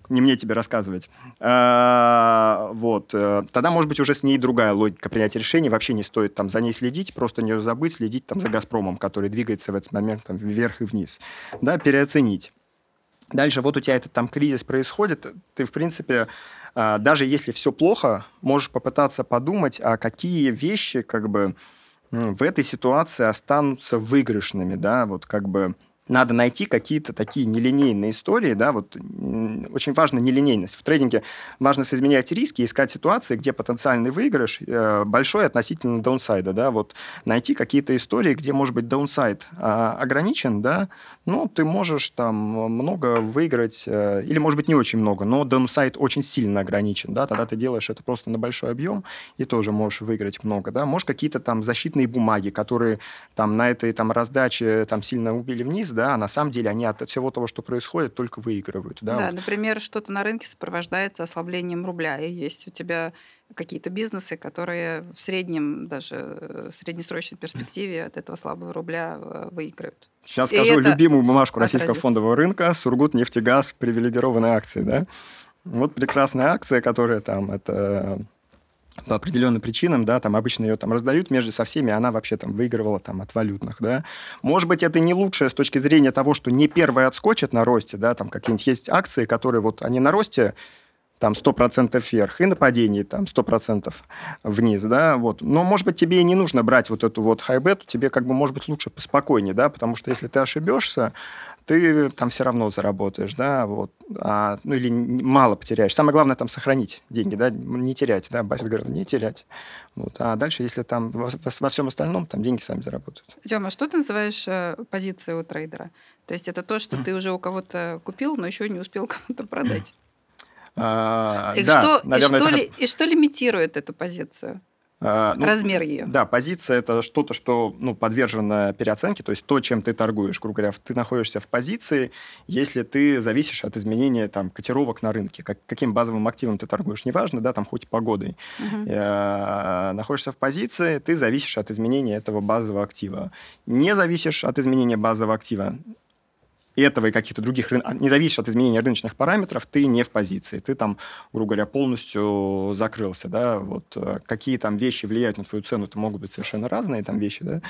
Speaker 2: не мне тебе рассказывать. А, вот. Тогда, может быть, уже с ней другая логика принятия решений. Вообще не стоит там за ней следить, просто не забыть следить там за «Газпромом», который двигается в этот момент там, вверх и вниз. Да, переоценить. Дальше вот у тебя этот там кризис происходит, ты, в принципе, а, даже если все плохо, можешь попытаться подумать, а какие вещи как бы в этой ситуации останутся выигрышными, да, вот как бы надо найти какие-то такие нелинейные истории, да, вот очень важна нелинейность. В трейдинге важно соизмерять риски, искать ситуации, где потенциальный выигрыш э, большой относительно даунсайда, да, вот найти какие-то истории, где, может быть, даунсайд э, ограничен, да, ну, ты можешь там много выиграть, э, или, может быть, не очень много, но даунсайд очень сильно ограничен, да, тогда ты делаешь это просто на большой объем и тоже можешь выиграть много, да, можешь какие-то там защитные бумаги, которые там на этой там раздаче там сильно убили вниз, да, а на самом деле они от всего того, что происходит, только выигрывают. Да,
Speaker 1: да
Speaker 2: вот.
Speaker 1: например, что-то на рынке сопровождается ослаблением рубля, и есть у тебя какие-то бизнесы, которые в среднем, даже в э, среднесрочной перспективе от этого слабого рубля э, выиграют.
Speaker 2: Сейчас и скажу любимую бумажку российского фондового рынка Сургут нефтегаз привилегированные акции, да? Вот прекрасная акция, которая там это по определенным причинам, да, там обычно ее там раздают между со всеми, она вообще там выигрывала там от валютных, да. Может быть, это не лучшее с точки зрения того, что не первые отскочат на росте, да, там какие-нибудь есть акции, которые вот они на росте там 100% вверх, и на падении там 100% вниз, да, вот. Но, может быть, тебе и не нужно брать вот эту вот хайбету, тебе как бы, может быть, лучше поспокойнее, да, потому что если ты ошибешься, ты там все равно заработаешь, да, вот, а, ну или мало потеряешь. Самое главное там сохранить деньги, да, не терять, да, Басит говорил, не терять. Вот. А дальше, если там во, во всем остальном, там деньги сами заработают.
Speaker 1: Тёма, что ты называешь э, позицией у трейдера? То есть это то, что ты уже у кого-то купил, но еще не успел кому-то продать.
Speaker 2: А,
Speaker 1: и, да, что, наверное, и, что это... ли, и что лимитирует эту позицию?
Speaker 2: А,
Speaker 1: ну, Размер ее.
Speaker 2: Да, позиция это что-то, что ну, подвержено переоценке, то есть то, чем ты торгуешь. Грубо говоря, ты находишься в позиции, если ты зависишь от изменения там, котировок на рынке. Как, каким базовым активом ты торгуешь, неважно, да, там хоть погодой. Угу. Э, находишься в позиции, ты зависишь от изменения этого базового актива. Не зависишь от изменения базового актива, этого и каких-то других рынков, не зависишь от изменения рыночных параметров, ты не в позиции. Ты там, грубо говоря, полностью закрылся. Да? Вот, э, какие там вещи влияют на твою цену, это могут быть совершенно разные там вещи, да?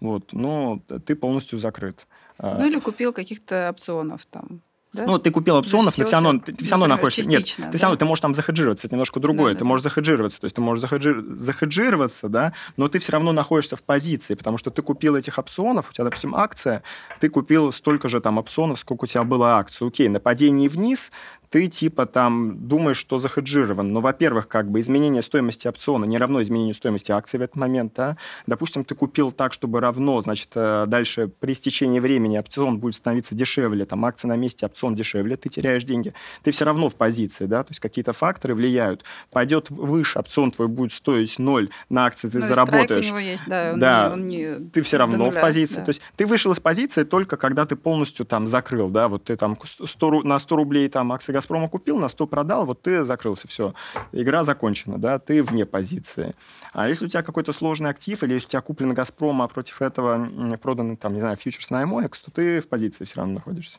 Speaker 2: вот, но ты полностью закрыт.
Speaker 1: А ну или купил каких-то опционов там. Да?
Speaker 2: Ну, ты купил опционов, но все равно, ты, ты все равно находишься... Нет, ты все равно ты можешь там захеджироваться, это немножко другое. Да, ты можешь захеджироваться, то есть ты можешь захеджи... захеджироваться, да, но ты все равно находишься в позиции, потому что ты купил этих опционов, у тебя, допустим, акция, ты купил столько же там опционов, сколько у тебя было акций. Окей, на падении вниз ты типа там думаешь, что захеджирован. Но, во-первых, как бы изменение стоимости опциона не равно изменению стоимости акции в этот момент. Да? Допустим, ты купил так, чтобы равно, значит, э, дальше при истечении времени опцион будет становиться дешевле, там акция на месте, опцион дешевле, ты теряешь деньги. Ты все равно в позиции, да, то есть какие-то факторы влияют. Пойдет выше, опцион твой будет стоить ноль, на акции ты ну, заработаешь.
Speaker 1: у него есть, да, он
Speaker 2: да,
Speaker 1: он не,
Speaker 2: ты все равно нуля, в позиции. Да. То есть ты вышел из позиции только когда ты полностью там закрыл, да, вот ты там 100, на 100 рублей там акции «Газпрома» купил, на 100 продал, вот ты закрылся, все, игра закончена, да, ты вне позиции. А если у тебя какой-то сложный актив, или если у тебя куплен «Газпром», а против этого проданы, там, не знаю, фьючерс на MOX, то ты в позиции все равно находишься.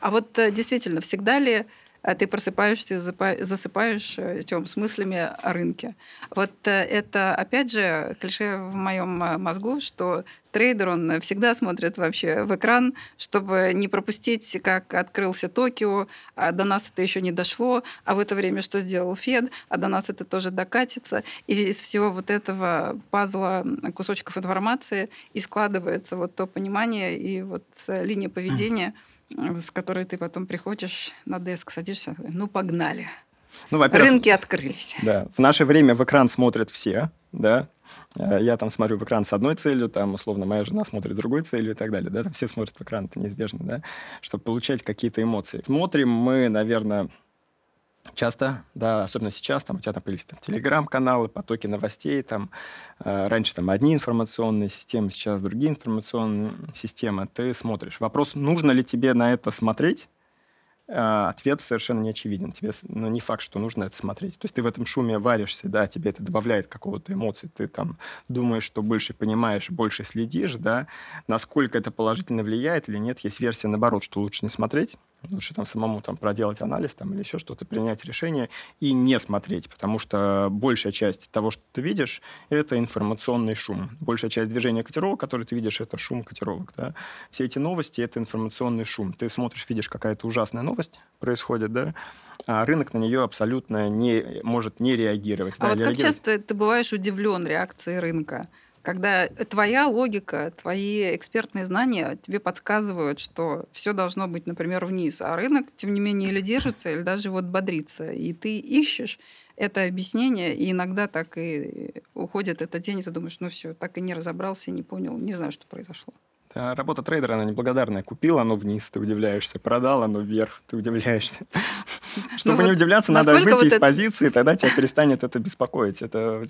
Speaker 1: А вот э, действительно, всегда ли ты просыпаешься, засыпаешь э, тем с мыслями о рынке. Вот э, это, опять же, клише в моем э, мозгу, что трейдер, он всегда смотрит вообще в экран, чтобы не пропустить, как открылся Токио, а до нас это еще не дошло, а в это время что сделал Фед, а до нас это тоже докатится. И из всего вот этого пазла кусочков информации и складывается вот то понимание и вот линия поведения, с которой ты потом приходишь на деск, садишься, ну, погнали. Ну, Рынки открылись.
Speaker 2: Да. В наше время в экран смотрят все, да. Э, я там смотрю в экран с одной целью, там, условно, моя жена смотрит другой целью и так далее, да. Там все смотрят в экран, это неизбежно, да, чтобы получать какие-то эмоции. Смотрим мы, наверное, часто, да, особенно сейчас, там у тебя там появились там, телеграм-каналы, потоки новостей, там э, раньше там одни информационные системы, сейчас другие информационные системы, ты смотришь. Вопрос, нужно ли тебе на это смотреть, а, ответ совершенно не очевиден. Тебе ну, не факт, что нужно это смотреть. То есть ты в этом шуме варишься, да, тебе это добавляет какого-то эмоции, ты там думаешь, что больше понимаешь, больше следишь, да, насколько это положительно влияет или нет. Есть версия, наоборот, что лучше не смотреть, лучше там самому там проделать анализ там или еще что-то, принять решение и не смотреть, потому что большая часть того, что ты видишь, это информационный шум. Большая часть движения котировок, который ты видишь, это шум котировок, да. Все эти новости — это информационный шум. Ты смотришь, видишь, какая-то ужасная новость происходит, да, а рынок на нее абсолютно не может не реагировать.
Speaker 1: А
Speaker 2: да,
Speaker 1: вот как
Speaker 2: реагировать...
Speaker 1: часто ты бываешь удивлен реакцией рынка? Когда твоя логика, твои экспертные знания тебе подсказывают, что все должно быть, например, вниз, а рынок, тем не менее, или держится, или даже вот бодрится. И ты ищешь это объяснение, и иногда так и уходит этот день, и ты думаешь, ну все, так и не разобрался, не понял, не знаю, что произошло.
Speaker 2: Да, работа трейдера, она неблагодарная. Купил оно вниз, ты удивляешься. Продал оно вверх, ты удивляешься. Чтобы не удивляться, надо выйти из позиции, тогда тебя перестанет это беспокоить. Это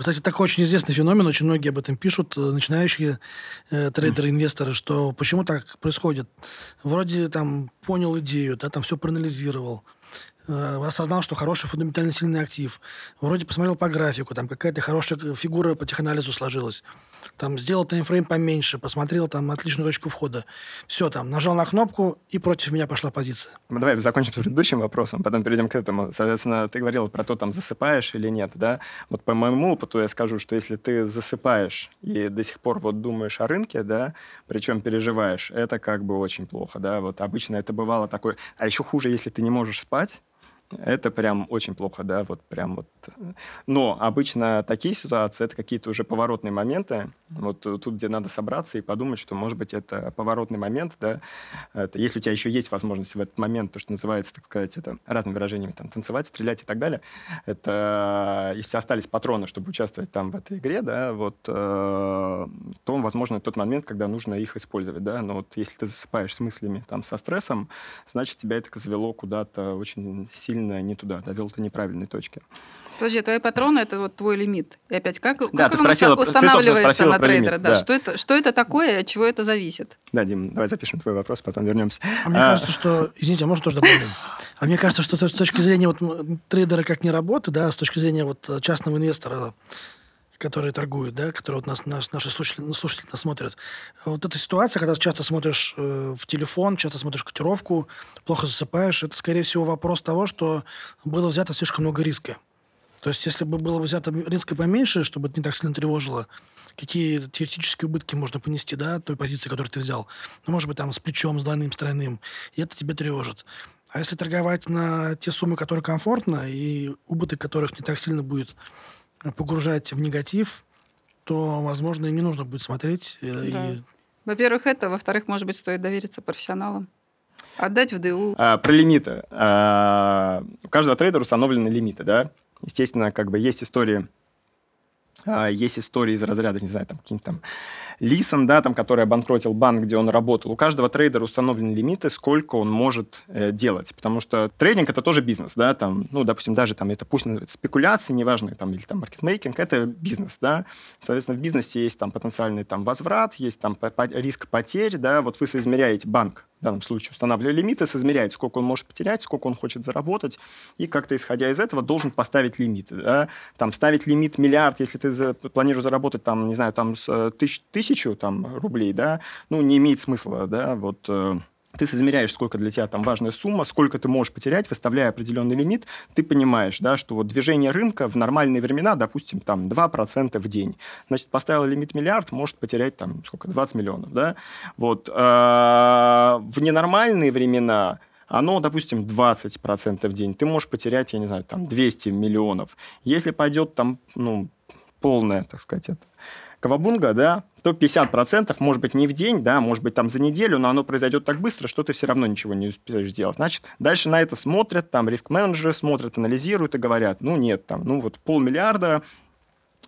Speaker 3: кстати, такой очень известный феномен, очень многие об этом пишут, э, начинающие э, трейдеры, инвесторы, что почему так происходит. Вроде там понял идею, да, там все проанализировал, осознал, что хороший фундаментально сильный актив. Вроде посмотрел по графику, там какая-то хорошая фигура по теханализу сложилась. Там сделал таймфрейм поменьше, посмотрел там отличную точку входа. Все, там, нажал на кнопку, и против меня пошла позиция.
Speaker 2: Ну, давай закончим с предыдущим вопросом, потом перейдем к этому. Соответственно, ты говорил про то, там, засыпаешь или нет, да? Вот по моему опыту я скажу, что если ты засыпаешь и до сих пор вот думаешь о рынке, да, причем переживаешь, это как бы очень плохо, да? Вот обычно это бывало такое... А еще хуже, если ты не можешь спать, это прям очень плохо, да, вот прям вот. Но обычно такие ситуации, это какие-то уже поворотные моменты, вот тут, где надо собраться и подумать, что, может быть, это поворотный момент, да, это, если у тебя еще есть возможность в этот момент, то, что называется, так сказать, это разными выражениями, там, танцевать, стрелять и так далее, это, если остались патроны, чтобы участвовать там в этой игре, да, вот, э, то, возможно, тот момент, когда нужно их использовать, да, но вот если ты засыпаешь с мыслями, там, со стрессом, значит, тебя это завело куда-то очень сильно сильно не туда, довел до неправильной точки.
Speaker 1: Подожди, твои патроны это вот твой лимит. И опять, как,
Speaker 2: да,
Speaker 1: как
Speaker 2: ты спросила,
Speaker 1: устанавливается
Speaker 2: ты,
Speaker 1: на трейдера?
Speaker 2: Лимит, да. Да.
Speaker 1: Что, это, что это такое, от чего это зависит?
Speaker 2: Да, Дим, давай запишем твой вопрос, потом вернемся.
Speaker 3: А мне а... кажется, что... Извините, а можно тоже добавить? А мне кажется, что с точки зрения вот трейдера как не работы, да, с точки зрения вот частного инвестора, которые торгуют, да, которые вот нас, наш, наши слушатели, ну, слушатели нас смотрят. Вот эта ситуация, когда часто смотришь э, в телефон, часто смотришь котировку, плохо засыпаешь, это, скорее всего, вопрос того, что было взято слишком много риска. То есть, если бы было взято риска поменьше, чтобы это не так сильно тревожило, какие теоретические убытки можно понести, да, той позиции, которую ты взял. Ну, может быть, там с плечом, с двойным, с тройным. И это тебя тревожит. А если торговать на те суммы, которые комфортно, и убыток которых не так сильно будет погружать в негатив, то, возможно, и не нужно будет смотреть. Э, да. И...
Speaker 1: Во-первых, это. Во-вторых, может быть, стоит довериться профессионалам. Отдать в ДУ.
Speaker 2: А, про лимиты. А, у каждого трейдера установлены лимиты, да? Естественно, как бы есть истории а, есть истории из разряда, не знаю, там какие-нибудь там Лисон, да, там, который обанкротил банк, где он работал. У каждого трейдера установлены лимиты, сколько он может э, делать. Потому что трейдинг это тоже бизнес, да, там, ну, допустим, даже там это пусть спекуляции, неважно, там, или там маркетмейкинг, это бизнес, да. Соответственно, в бизнесе есть там потенциальный там возврат, есть там риск потерь, да, вот вы соизмеряете банк, в данном случае устанавливая лимиты, соизмеряет, сколько он может потерять, сколько он хочет заработать, и как-то исходя из этого должен поставить лимиты. Да? Там ставить лимит миллиард, если ты за, планируешь заработать, там, не знаю, там, э, тысяч, тысячу там, рублей, да, ну, не имеет смысла, да, вот э, ты соизмеряешь, сколько для тебя там важная сумма, сколько ты можешь потерять, выставляя определенный лимит, ты понимаешь, да, что вот движение рынка в нормальные времена, допустим, там 2% в день. Значит, поставил лимит миллиард, может потерять там сколько, 20 миллионов, да. Вот. А в ненормальные времена оно, допустим, 20% в день, ты можешь потерять, я не знаю, там 200 миллионов. Если пойдет там, ну, полная, так сказать, это Кавабунга, да, то 50% может быть не в день, да, может быть там за неделю, но оно произойдет так быстро, что ты все равно ничего не успеешь сделать. Значит, дальше на это смотрят, там риск-менеджеры смотрят, анализируют и говорят, ну нет, там, ну вот полмиллиарда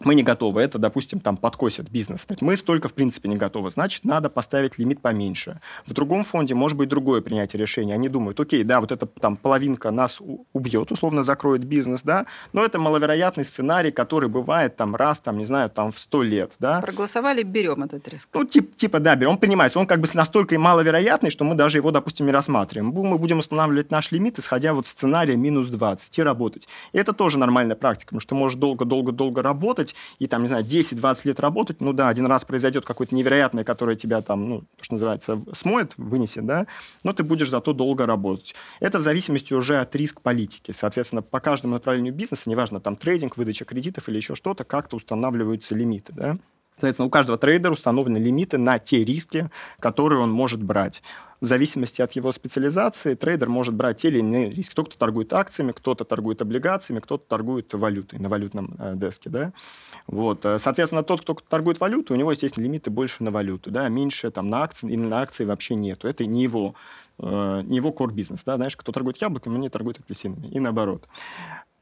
Speaker 2: мы не готовы, это, допустим, там подкосит бизнес. Мы столько, в принципе, не готовы. Значит, надо поставить лимит поменьше. В другом фонде может быть другое принятие решения. Они думают, окей, да, вот эта там половинка нас убьет, условно закроет бизнес, да, но это маловероятный сценарий, который бывает там раз, там, не знаю, там в сто лет, да.
Speaker 1: Проголосовали, берем этот риск.
Speaker 2: Ну, тип, типа, да, берем. Он понимается, он как бы настолько маловероятный, что мы даже его, допустим, не рассматриваем. Мы будем устанавливать наш лимит, исходя вот сценария минус 20 и работать. И это тоже нормальная практика, потому что можешь долго-долго-долго работать, работать и там, не знаю, 10-20 лет работать, ну да, один раз произойдет какое-то невероятное, которое тебя там, ну, что называется, смоет, вынесет, да, но ты будешь зато долго работать. Это в зависимости уже от риск политики. Соответственно, по каждому направлению бизнеса, неважно, там трейдинг, выдача кредитов или еще что-то, как-то устанавливаются лимиты, да. Соответственно, у каждого трейдера установлены лимиты на те риски, которые он может брать в зависимости от его специализации трейдер может брать те или иные риски. Кто-то торгует акциями, кто-то торгует облигациями, кто-то торгует валютой на валютном э, desk е. Да? Вот. Э, соответственно, тот, кто торгует валютой, у него, естественно, лимиты больше на валюту, да? меньше там, на акции, или на акции вообще нету. Это не его э, не его core бизнес, да, знаешь, кто торгует яблоками, не торгует апельсинами, и наоборот.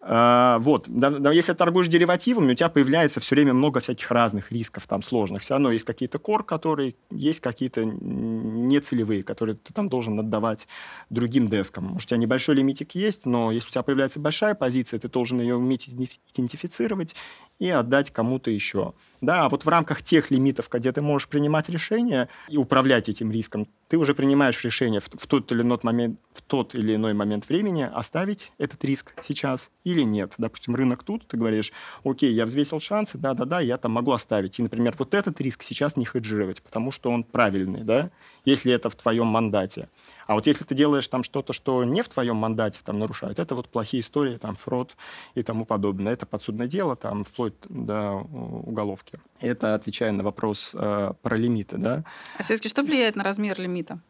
Speaker 2: А, вот, если торгуешь деривативами, у тебя появляется все время много всяких разных рисков там сложных. Все равно есть какие-то кор, которые есть какие-то нецелевые, которые ты там должен отдавать другим дескам. Может, у тебя небольшой лимитик есть, но если у тебя появляется большая позиция, ты должен ее уметь идентифицировать и отдать кому-то еще. Да, а вот в рамках тех лимитов, где ты можешь принимать решения и управлять этим риском, ты уже принимаешь решение в, в, тот, или иной момент, в тот или иной момент времени оставить этот риск сейчас или нет. Допустим, рынок тут, ты говоришь, окей, я взвесил шансы, да-да-да, я там могу оставить. И, например, вот этот риск сейчас не хеджировать, потому что он правильный, да, если это в твоем мандате. А вот если ты делаешь там что-то, что не в твоем мандате там нарушают, это вот плохие истории, там фрод и тому подобное. Это подсудное дело, там вплоть до уголовки. Это отвечая на вопрос э, про лимиты, да.
Speaker 1: А все-таки что влияет на размер лимита?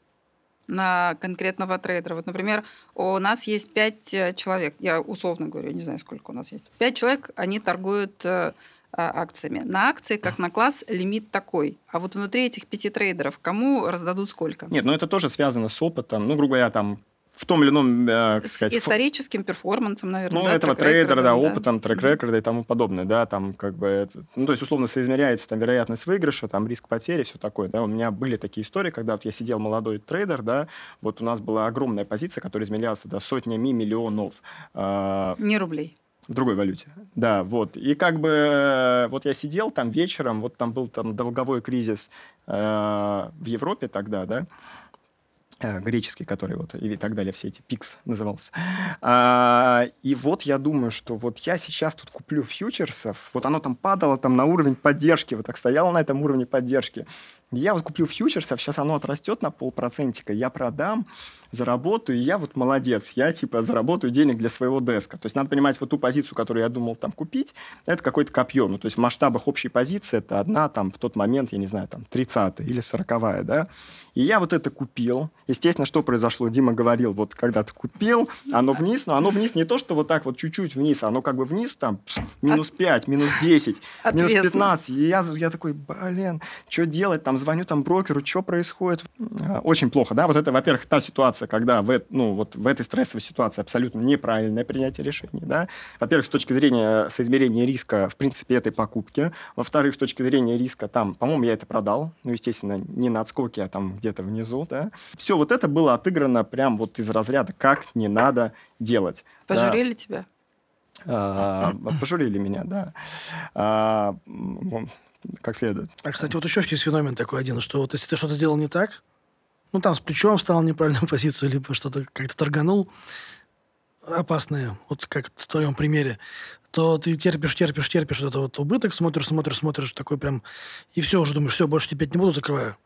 Speaker 1: на конкретного трейдера. Вот, например, у нас есть пять э, человек, я условно говорю, не знаю, сколько у нас есть. Пять человек, они торгуют э, акциями. На акции, как на класс, лимит такой. А вот внутри этих пяти трейдеров кому раздадут сколько?
Speaker 2: Нет, ну это тоже связано с опытом. Ну, грубо говоря, там в том или ином,
Speaker 1: э, как сказать... С историческим перформансом, наверное,
Speaker 2: Ну,
Speaker 1: да,
Speaker 2: этого трейдера, да, опытом, да. трек-рекорда и тому подобное, да, там как бы... Это, ну, то есть, условно, соизмеряется там вероятность выигрыша, там риск потери, все такое, да. У меня были такие истории, когда вот я сидел молодой трейдер, да, вот у нас была огромная позиция, которая измерялась до сотнями миллионов.
Speaker 1: Э, Не рублей.
Speaker 2: В другой валюте. Да, вот. И как бы э, вот я сидел там вечером, вот там был там долговой кризис э, в Европе тогда, да, э, греческий, который вот и так далее, все эти пикс назывался. А, и вот я думаю, что вот я сейчас тут куплю фьючерсов, вот оно там падало там на уровень поддержки, вот так стояло на этом уровне поддержки. Я вот куплю фьючерсов, сейчас оно отрастет на полпроцентика, я продам, заработаю, и я вот молодец, я типа заработаю денег для своего деска. То есть надо понимать вот ту позицию, которую я думал там купить, это какое-то копье. Ну, то есть в масштабах общей позиции это одна там в тот момент, я не знаю, там 30 или 40 да. И я вот это купил. Естественно, что произошло? Дима говорил, вот когда ты купил, оно вниз, но оно вниз не то, что вот так вот чуть-чуть вниз, оно как бы вниз там минус 5, минус 10, минус 15. И я, я такой, блин, что делать? Там звоню там брокеру, что происходит? А, очень плохо, да? Вот это, во-первых, та ситуация, ситуация, когда в, ну, вот в этой стрессовой ситуации абсолютно неправильное принятие решений. Да? Во-первых, с точки зрения соизмерения риска, в принципе, этой покупки. Во-вторых, с точки зрения риска, там, по-моему, я это продал. Ну, естественно, не на отскоке, а там где-то внизу. Да? Все вот это было отыграно прям вот из разряда «как не надо делать».
Speaker 1: Пожурили да. тебя?
Speaker 2: А, пожурили меня, да. А, как следует.
Speaker 3: А, кстати, вот еще есть феномен такой один, что вот если ты что-то сделал не так, ну, там с плечом встал в неправильную позицию, либо что-то как-то торганул опасное, вот как в твоем примере, то ты терпишь, терпишь, терпишь вот этот вот убыток, смотришь, смотришь, смотришь, такой прям, и все, уже думаешь, все, больше теперь не буду, закрываю.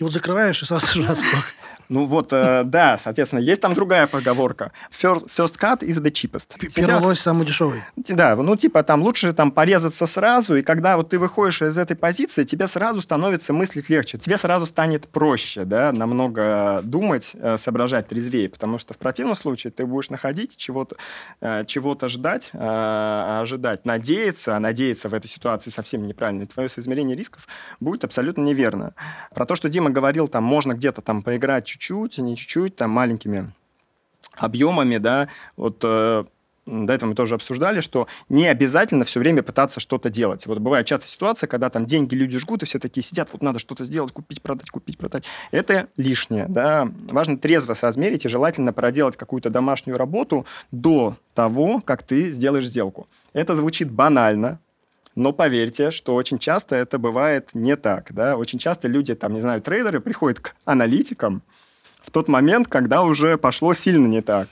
Speaker 3: И вот закрываешь, и сразу же отскок.
Speaker 2: Ну вот, э, да, соответственно, есть там другая поговорка. First, first cut is the cheapest.
Speaker 3: Первый лось самый дешевый.
Speaker 2: Да, ну типа там лучше там порезаться сразу, и когда вот ты выходишь из этой позиции, тебе сразу становится мыслить легче, тебе сразу станет проще, да, намного думать, э, соображать трезвее, потому что в противном случае ты будешь находить чего-то, э, чего-то ждать, ожидать, надеяться, а надеяться в этой ситуации совсем неправильно, твое соизмерение рисков будет абсолютно неверно. Про то, что Дима говорил, там можно где-то там поиграть чуть-чуть, не чуть-чуть, там маленькими объемами, да, вот э, до этого мы тоже обсуждали, что не обязательно все время пытаться что-то делать. Вот бывает часто ситуация, когда там деньги люди жгут, и все такие сидят, вот надо что-то сделать, купить, продать, купить, продать. Это лишнее, да. Важно трезво соизмерить и желательно проделать какую-то домашнюю работу до того, как ты сделаешь сделку. Это звучит банально, но поверьте, что очень часто это бывает не так. Да? Очень часто люди, там, не знаю, трейдеры приходят к аналитикам в тот момент, когда уже пошло сильно не так.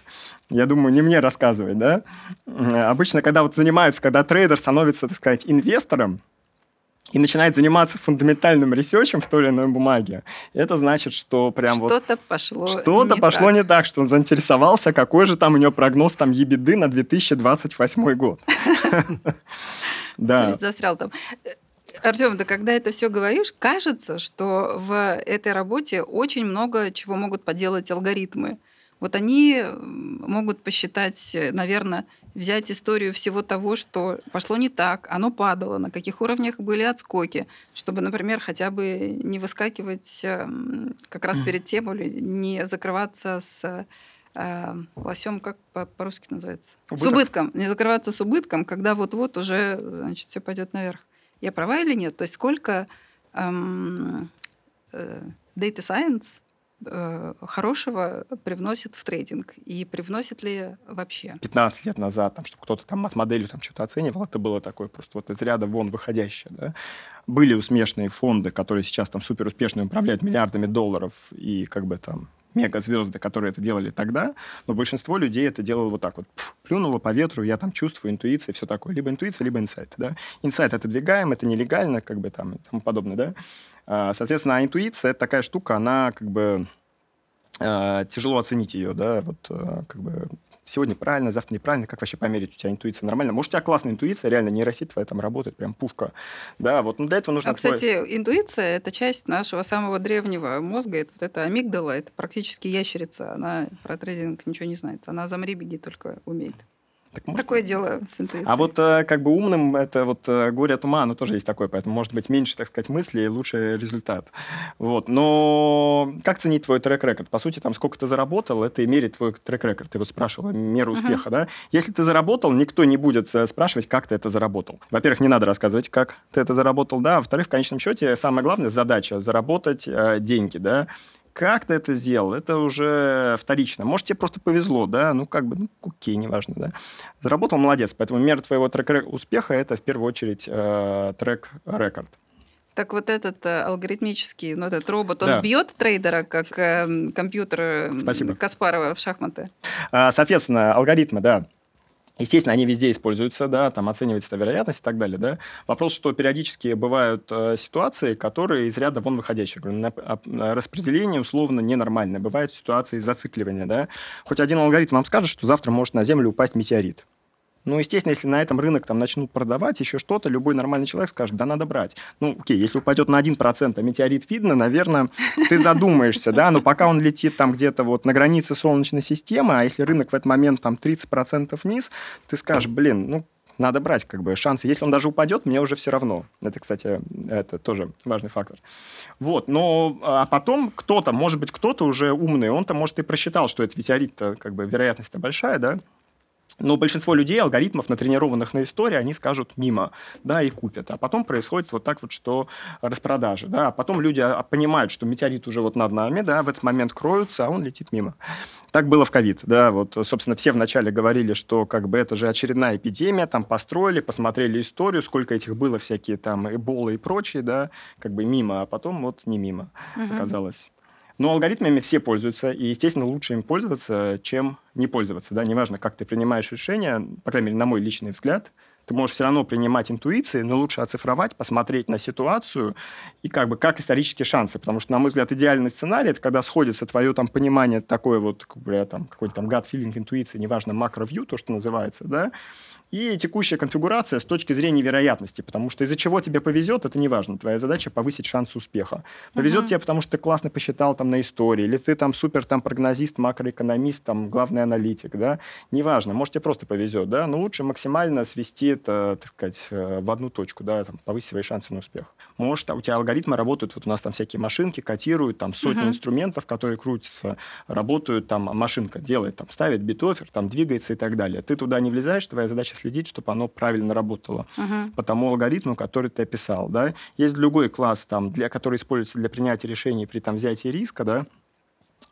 Speaker 2: Я думаю, не мне рассказывать, да? Обычно, когда вот занимаются, когда трейдер становится, так сказать, инвестором, и начинает заниматься фундаментальным ресерчем в той или иной бумаге, это значит, что прям
Speaker 1: что
Speaker 2: вот...
Speaker 1: Что-то пошло
Speaker 2: Что-то
Speaker 1: не
Speaker 2: пошло
Speaker 1: так.
Speaker 2: не так, что он заинтересовался, какой же там у него прогноз там ебитды на 2028 год.
Speaker 1: То
Speaker 2: Да.
Speaker 1: есть застрял там. Артем, да когда это все говоришь, кажется, что в этой работе очень много чего могут поделать алгоритмы. Вот они могут посчитать, наверное, взять историю всего того, что пошло не так, оно падало, на каких уровнях были отскоки, чтобы, например, хотя бы не выскакивать эм, как раз перед тем или не закрываться с э, лосем, как по- по-русски называется? С
Speaker 2: Убыток.
Speaker 1: убытком. Не закрываться с убытком, когда вот-вот уже, значит, все пойдет наверх. Я права или нет? То есть сколько эм, э, data science э, хорошего привносит в трейдинг? И привносит ли вообще?
Speaker 2: 15 лет назад, там, чтобы кто-то там от моделью там что-то оценивал, это было такое просто вот из ряда вон выходящее. Да? Были успешные фонды, которые сейчас там супер успешно управляют миллиардами долларов и как бы там мегазвезды, которые это делали тогда, но большинство людей это делало вот так вот. Пф, плюнуло по ветру, я там чувствую, интуиция, все такое. Либо интуиция, либо инсайт. Да? Инсайт отодвигаем, это нелегально, как бы там и тому подобное. Да? А, Соответственно, а интуиция это такая штука, она как бы э, тяжело оценить ее, да, вот э, как бы сегодня правильно, завтра неправильно, как вообще померить, у тебя интуиция нормально? Может, у тебя классная интуиция, реально нейросеть твоя там работает, прям пушка, да, вот, ну для этого нужно...
Speaker 1: А, кстати, интуиция – это часть нашего самого древнего мозга. Это вот эта амигдала, это практически ящерица. Она про трейдинг ничего не знает. Она замри, беги только умеет.
Speaker 2: Так, может,
Speaker 1: Такое дело с интуицией.
Speaker 2: А вот э, как бы умным это вот э, горе от ума, оно тоже есть такое, поэтому может быть меньше, так сказать, мыслей и лучше результат. Вот. Но как ценить твой трек-рекорд? По сути, там сколько ты заработал, это и мерит твой трек-рекорд. Ты вот спрашивала меру успеха, да? Если ты заработал, никто не будет э, спрашивать, как ты это заработал. Во-первых, не надо рассказывать, как ты это заработал, да. Во-вторых, в конечном счете, самая главная задача заработать э, деньги, да. Как ты это сделал, это уже вторично. Может, тебе просто повезло, да, ну, как бы, ну, окей, неважно, да. Заработал, молодец. Поэтому мера твоего трек успеха – это, в первую очередь, э, трек-рекорд.
Speaker 1: Так вот этот э, алгоритмический, ну этот робот, он
Speaker 2: Да.
Speaker 1: бьет трейдера, как эм, компьютер эм,
Speaker 2: Спасибо.
Speaker 1: Каспарова в шахматы?
Speaker 2: А, Соответственно, алгоритмы, да, Естественно, они везде используются, да, там оценивается вероятность и так далее, да. Вопрос, что периодически бывают э, ситуации, которые из ряда вон выходящие. А распределение условно ненормальное. Бывают ситуации зацикливания, да. Хоть один алгоритм вам скажет, что завтра может на Землю упасть метеорит. Ну, естественно, если на этом рынок там начнут продавать еще что-то, любой нормальный человек скажет, да надо брать. Ну, окей, если упадет на 1%, а метеорит видно, наверное, ты задумаешься, да, но пока он летит там где-то вот на границе Солнечной системы, а если рынок в этот момент там 30% вниз, ты скажешь, блин, ну, надо брать как бы шансы. Если он даже упадет, мне уже все равно. Это, кстати, это тоже важный фактор. Вот, но а потом кто-то, может быть, кто-то уже умный, он-то, может, и просчитал, что это метеорит-то, как бы, вероятность-то большая, да, но большинство людей, алгоритмов, натренированных на истории, они скажут мимо, да, и купят. А потом происходит вот так вот, что распродажи, да, а потом люди а, понимают, что метеорит уже вот над нами, да, в этот момент кроются, а он летит мимо. Так было в ковид, да, вот, собственно, все вначале говорили, что как бы это же очередная эпидемия, там построили, посмотрели историю, сколько этих было, всякие там эболы и прочие, да, как бы мимо, а потом вот не мимо
Speaker 1: Мгм.
Speaker 2: оказалось. Но алгоритмами все пользуются, и, естественно, лучше им пользоваться, чем не пользоваться. Да? Неважно, как ты принимаешь решение, по крайней мере, на мой личный взгляд, ты можешь все равно принимать интуиции, но лучше оцифровать, посмотреть на ситуацию и как бы как исторические шансы. Потому что, на мой взгляд, идеальный сценарий – это когда сходится твое там понимание такое вот, как бы, там, какой-то там gut feeling, интуиции, неважно, макро-вью, то, что называется, да, и текущая конфигурация с точки зрения вероятности, потому что из-за чего тебе повезет, это не важно. Твоя задача повысить шанс успеха. Повезет
Speaker 1: Мгм.
Speaker 2: тебе, потому что ты классно посчитал там на истории, или ты там супер там прогнозист, макроэкономист, там главный аналитик, да, неважно, может тебе просто повезет, да, но лучше максимально свести это, так сказать, э, в одну точку, да, там, повысить свои шансы на успех. Может, у тебя алгоритмы работают, вот у нас там всякие машинки котируют, там сотни uh-huh. инструментов, которые крутятся, работают, там машинка делает, там ставит битофер, там двигается и так далее. Ты туда не влезаешь, твоя задача следить, чтобы оно правильно работало uh-huh. по тому алгоритму, который ты описал, да. Есть другой класс, там, для, который используется для принятия решений при там взятии риска, да,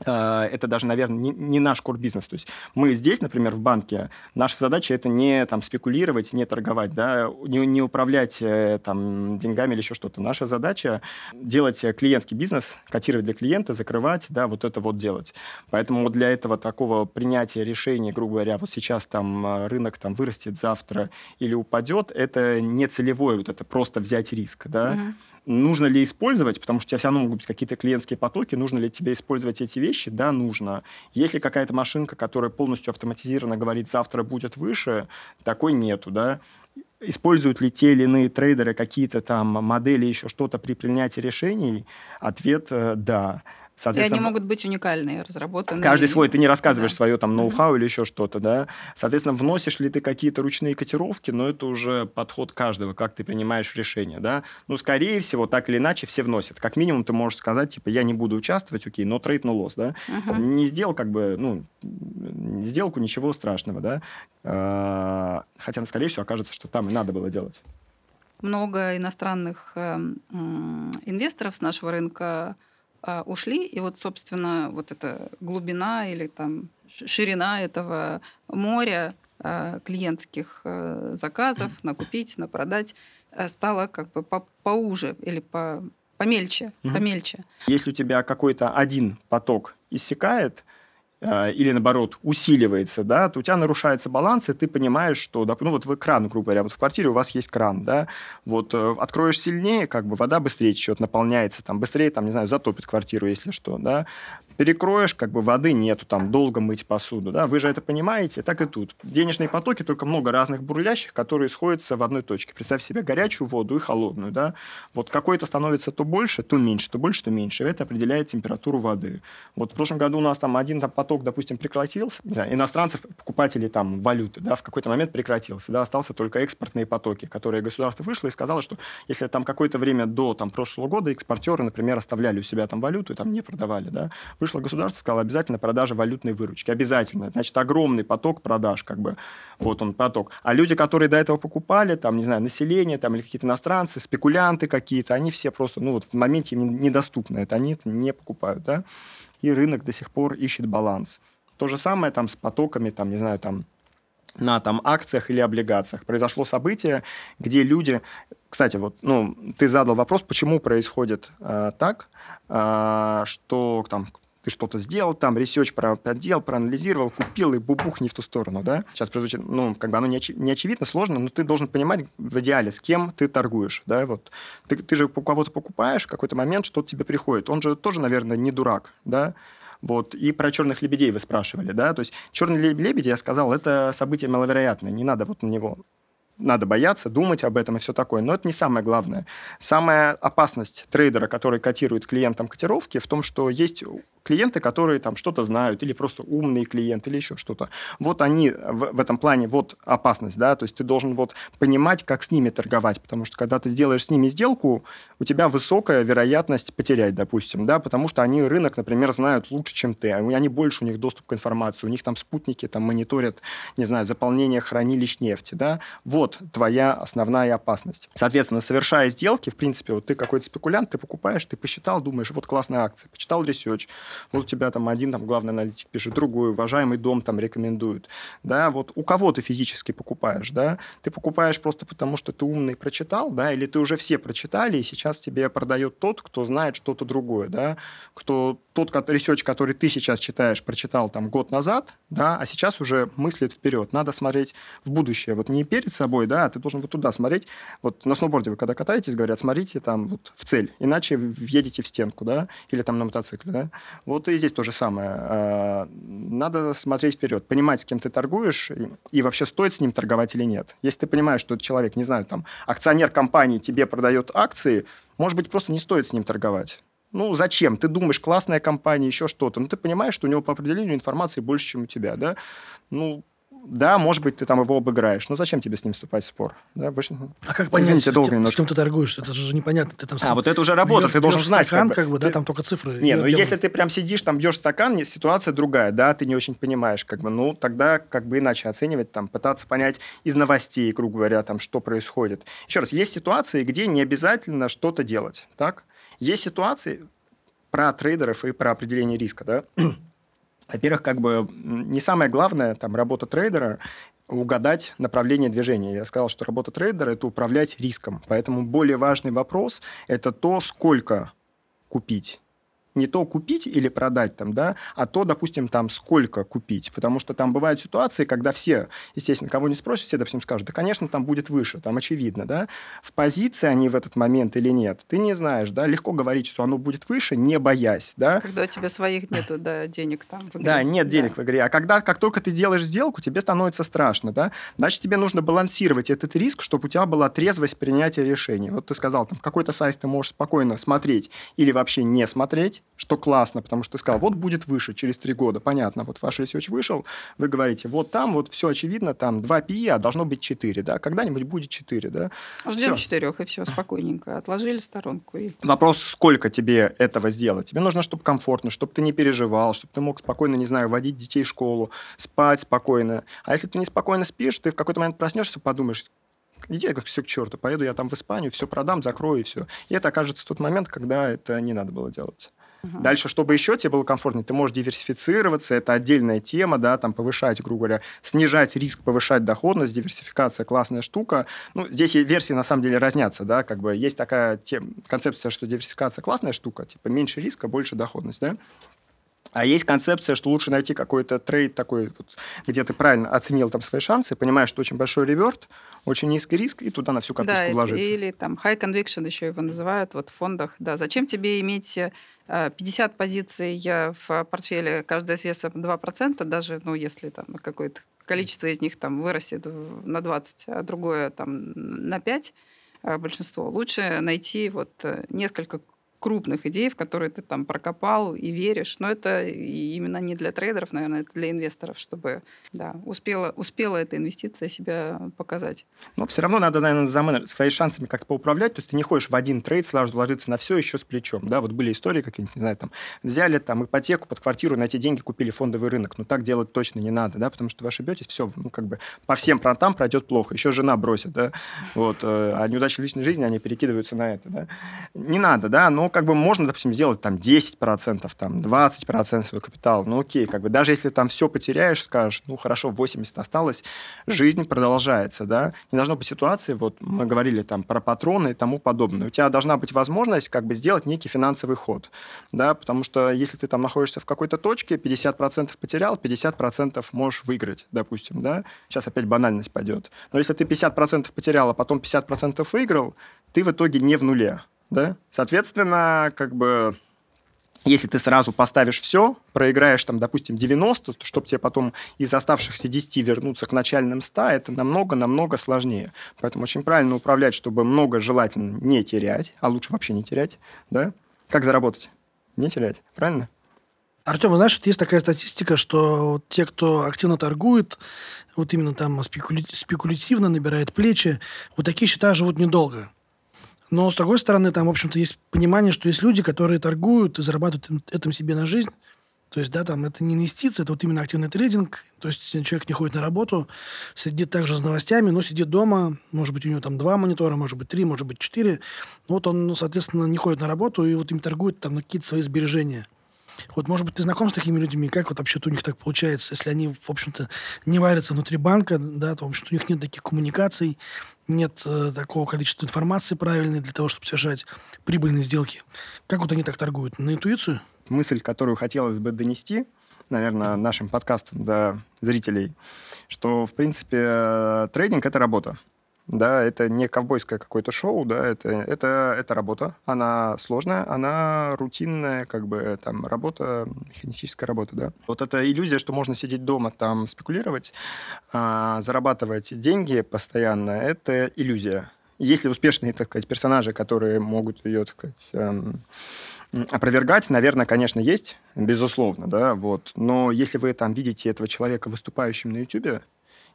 Speaker 2: это даже, наверное, не, не наш кор-бизнес. То есть мы здесь, например, в банке, наша задача это не там, спекулировать, не торговать, да, не, не управлять э, там, деньгами или еще что-то. Наша задача делать клиентский бизнес, котировать для клиента, закрывать, да, вот это вот делать. Поэтому для этого такого принятия решений, грубо говоря, вот сейчас там э, рынок там вырастет завтра или упадет, это не целевое, вот это просто взять риск, да. Угу. Нужно ли использовать, потому что у тебя все равно могут быть какие-то клиентские потоки, нужно ли тебе использовать эти вещи? Да, нужно. Если какая-то машинка, которая полностью автоматизированно говорит, завтра будет выше, такой нету, да. Используют ли те или иные трейдеры какие-то там модели, еще что-то при принятии решений? Ответ э, – да.
Speaker 1: И они могут быть уникальные, разработанные.
Speaker 2: Каждый свой, ты не рассказываешь да. свое там ноу-хау uh-huh. или еще что-то, да. Соответственно, вносишь ли ты какие-то ручные котировки, но это уже подход каждого, как ты принимаешь решение, да. Ну, скорее всего, так или иначе все вносят. Как минимум ты можешь сказать, типа, я не буду участвовать, окей, но трейд, но лосс, да. Uh-huh. Не сделал как бы, ну, сделку, ничего страшного, да. А, хотя, скорее всего, окажется, что там и надо было делать.
Speaker 1: Много иностранных э, инвесторов с нашего рынка а, ушли, и вот, собственно, вот эта глубина или там ширина этого моря а, клиентских а, заказов на купить, на продать стала как бы по поуже или по помельче, угу. помельче.
Speaker 2: Если у тебя какой-то один поток иссякает, или наоборот усиливается, да, то у тебя нарушается баланс, и ты понимаешь, что, ну вот вы кран, грубо говоря, вот в квартире у вас есть кран, да, вот э, откроешь сильнее, как бы вода быстрее течет, наполняется, там быстрее, там, не знаю, затопит квартиру, если что, да, перекроешь, как бы воды нету, там долго мыть посуду, да, вы же это понимаете, так и тут. Денежные потоки, только много разных бурлящих, которые сходятся в одной точке. Представь себе горячую воду и холодную, да, вот какой-то становится то больше, то меньше, то больше, то меньше, это определяет температуру воды. Вот в прошлом году у нас там один там поток, допустим, прекратился, не знаю, иностранцев, покупателей там валюты, да, в какой-то момент прекратился, да, остался только экспортные потоки, которые государство вышло и сказало, что если там какое-то время до там прошлого года экспортеры, например, оставляли у себя там валюту и там не продавали, да, вышло государство, сказало, обязательно продажа валютной выручки. Обязательно. Значит, огромный поток продаж, как бы, вот он поток. А люди, которые до этого покупали, там, не знаю, население, там, или какие-то иностранцы, спекулянты какие-то, они все просто, ну, вот в моменте им недоступны. Это они это не покупают, да. И рынок до сих пор ищет баланс. То же самое там с потоками, там, не знаю, там, на там, акциях или облигациях. Произошло событие, где люди... Кстати, вот, ну, ты задал вопрос, почему происходит э, так, э, что там ты что-то сделал, там research проделал, проанализировал, купил и бубух не в ту сторону, да? Сейчас прозвучит, ну, как бы оно не, оч- не очевидно, сложно, но ты должен понимать в идеале, с кем ты торгуешь, да, вот. Ты, ты же у кого-то покупаешь, в какой-то момент что-то тебе приходит. Он же тоже, наверное, не дурак, да? Вот. И про черных лебедей вы спрашивали, да? То есть черные лебеди, я сказал, это событие маловероятное, не надо вот на него надо бояться, думать об этом и все такое. Но это не самое главное. Самая опасность трейдера, который котирует клиентам котировки, в том, что есть клиенты, которые там что-то знают, или просто умные клиенты, или еще что-то. Вот они в, в этом плане, вот опасность, да, то есть ты должен вот понимать, как с ними торговать, потому что когда ты сделаешь с ними сделку, у тебя высокая вероятность потерять, допустим, да, потому что они рынок, например, знают лучше, чем ты, они больше, у них доступ к информации, у них там спутники там мониторят, не знаю, заполнение хранилищ нефти, да, вот твоя основная опасность. Соответственно, совершая сделки, в принципе, вот ты какой-то спекулянт, ты покупаешь, ты посчитал, думаешь, вот классная акция, почитал research, вот у тебя там один там главный аналитик пишет, другой, уважаемый дом там рекомендует. Да, вот у кого ты физически покупаешь, да? Ты покупаешь просто потому, что ты умный прочитал, да, или ты уже все прочитали, и сейчас тебе продает тот, кто знает что-то другое, да, кто тот research, который ты сейчас читаешь, прочитал там год назад, да, а сейчас уже мыслит вперед. Надо смотреть в будущее. Вот не перед собой, да, а ты должен вот туда смотреть. Вот на сноуборде вы когда катаетесь, говорят, смотрите там вот в цель, иначе въедете в стенку, да, или там на мотоцикле, да. Вот и здесь то же самое. А, надо смотреть вперед, понимать, с кем ты торгуешь, и вообще стоит с ним торговать или нет. Если ты понимаешь, что человек, не знаю, там, акционер компании тебе продает акции, может быть, просто не стоит с ним торговать. Ну, зачем? Ты думаешь, классная компания, еще что-то. Ну, ты понимаешь, что у него по определению информации больше, чем у тебя, да? Ну, да, может быть, ты там его обыграешь. Но зачем тебе с ним вступать в спор? Да, больше...
Speaker 3: А как понять,
Speaker 2: Извините,
Speaker 3: с,
Speaker 2: долго
Speaker 3: с
Speaker 2: немножко.
Speaker 3: кем ты торгуешь? Это же непонятно. Ты там
Speaker 2: А, вот это уже работа,
Speaker 3: бьешь-
Speaker 2: ты должен
Speaker 3: бьешь
Speaker 2: знать.
Speaker 3: стакан,
Speaker 2: как бы.
Speaker 3: как бы, да,
Speaker 2: Ты-
Speaker 3: там только цифры.
Speaker 2: Не, ну
Speaker 3: объемы.
Speaker 2: если ты прям сидишь, там бьешь стакан, ситуация другая, да, ты не очень понимаешь, как бы, ну, тогда как бы иначе оценивать, там, пытаться понять из новостей, грубо говоря, там, что происходит. Еще раз, есть ситуации, где не обязательно что-то делать, так? Есть ситуации про трейдеров и про определение риска, да? Во-первых, как бы не самое главное, там, работа трейдера угадать направление движения. Я сказал, что работа трейдера – это управлять риском. Поэтому более важный вопрос – это то, сколько купить. Не то купить или продать там, да, а то, допустим, там сколько купить. Потому что там бывают ситуации, когда все, естественно, кого не спросишь, все, допустим, скажут, да, конечно, там будет выше, там очевидно, да. В позиции они в этот момент или нет, ты не знаешь, да. Легко говорить, что оно будет выше, не боясь, да.
Speaker 1: Когда у тебя своих нету, да, денег там. в игре.
Speaker 2: Да, нет денег в игре. А когда, как только ты делаешь сделку, тебе становится страшно, да? Значит, тебе нужно балансировать этот риск, чтобы у тебя была трезвость принятия решений. Вот ты сказал, там, какой-то сайт ты можешь спокойно смотреть или вообще не смотреть, что классно, потому что ты сказал, вот будет выше через три года. Понятно, вот ваш research вышел, вы говорите, вот там вот все очевидно, там 2 PE, а должно быть 4, да? Когда-нибудь будет 4, да?
Speaker 1: Ждем четырех, и все, спокойненько. Отложили сторонку. И...
Speaker 2: Вопрос, сколько тебе этого сделать. Тебе нужно, чтобы комфортно, чтобы ты не переживал, чтобы ты мог спокойно, не знаю, водить детей в школу, спать спокойно. А если ты неспокойно спишь, ты в какой-то момент проснешься, подумаешь, иди все к черту, поеду я там в Испанию, все продам, закрою и все. И это окажется тот момент, когда это не надо было делать.
Speaker 1: Мгм.
Speaker 2: Дальше, чтобы еще тебе было комфортнее, ты можешь диверсифицироваться, это отдельная тема, да, там повышать, грубо говоря, снижать риск, повышать доходность, диверсификация классная штука. Ну, здесь версии на самом деле разнятся, да, как бы есть такая тем, концепция, что диверсификация классная штука, типа меньше риска, больше доходность, да. А есть концепция, что лучше найти какой-то трейд такой, вот, где ты правильно оценил там свои шансы, понимаешь, что очень большой реверт, очень низкий риск, и туда на всю катушку
Speaker 1: Да,
Speaker 2: вложиться.
Speaker 1: или там high conviction еще его называют вот в фондах. Да, зачем тебе иметь э, 50 позиций э, в портфеле, каждая с весом 2%, даже, ну, если там какое-то количество из них там вырастет на 20, а другое там на 5, э, большинство. Лучше найти вот э, несколько крупных идей, в которые ты там прокопал и веришь. Но это именно не для трейдеров, наверное, это для инвесторов, чтобы да, успела, успела эта инвестиция себя показать.
Speaker 2: Но все равно надо, наверное, за менедж- своими шансами как-то поуправлять. То есть ты не ходишь в один трейд, сразу вложиться на все еще с плечом. Да, вот были истории какие-нибудь, не знаю, там, взяли там ипотеку под квартиру, на эти деньги купили фондовый рынок. Но так делать точно не надо, да, потому что вы ошибетесь, все, ну, как бы по всем фронтам пройдет плохо. Еще жена бросит, да, вот. э, А неудачи в личной жизни, они перекидываются на это, да. Не надо, да, но как бы можно, допустим, сделать там 10%, там 20% свой капитал, ну окей, как бы даже если там все потеряешь, скажешь, ну хорошо, 80 осталось, жизнь продолжается, да. Не должно быть ситуации, вот мы говорили там про патроны и тому подобное. У тебя должна быть возможность как бы сделать некий финансовый ход, да, потому что если ты там находишься в какой-то точке, 50% потерял, 50% можешь выиграть, допустим, да. Сейчас опять банальность пойдет. Но если ты 50% потерял, а потом 50% выиграл, ты в итоге не в нуле, да. Соответственно, как бы если ты сразу поставишь все, проиграешь там, допустим, 90, то чтобы тебе потом из оставшихся 10 вернуться к начальным 100, это намного-намного сложнее. Поэтому очень правильно управлять, чтобы много желательно не терять, а лучше вообще не терять, да? Как заработать? Не терять, правильно?
Speaker 3: Артем, знаешь, вот есть такая статистика, что вот те, кто активно торгует, вот именно там спекуля- спекулятивно набирает плечи, вот такие счета живут недолго. Но, с другой стороны, там, в общем-то, есть понимание, что есть люди, которые торгуют и зарабатывают им- этим себе на жизнь. То есть, да, там, это не инвестиция, это вот именно активный трейдинг. То есть, человек не ходит на работу, сидит также с новостями, но сидит дома. Может быть, у него там два монитора, может быть, три, может быть, четыре. Ну, Вот он, ну, соответственно, не ходит на работу и вот им торгует там на какие-то свои сбережения. Вот, может быть, ты знаком с такими людьми, как вот вообще-то у них так получается, если они, в общем-то, не варятся внутри банка, да, то, в общем-то, у них нет таких коммуникаций, нет э, такого количества информации правильной для того, чтобы совершать прибыльные сделки. Как вот они так торгуют? На интуицию?
Speaker 2: мысль, которую хотелось бы донести, наверное, нашим подкастом до зрителей, что, в принципе, трейдинг – это работа. Да, это не ковбойское какое-то шоу, да, это, это, это работа. Она сложная, она рутинная, как бы там работа, механистическая работа, да. Вот эта иллюзия, что можно сидеть дома, там спекулировать, а, зарабатывать деньги постоянно, это иллюзия. Если успешные, так сказать, персонажи, которые могут ее, так сказать, эм, опровергать, наверное, конечно, есть, безусловно, да, вот. Но если вы там видите этого человека выступающим на YouTube,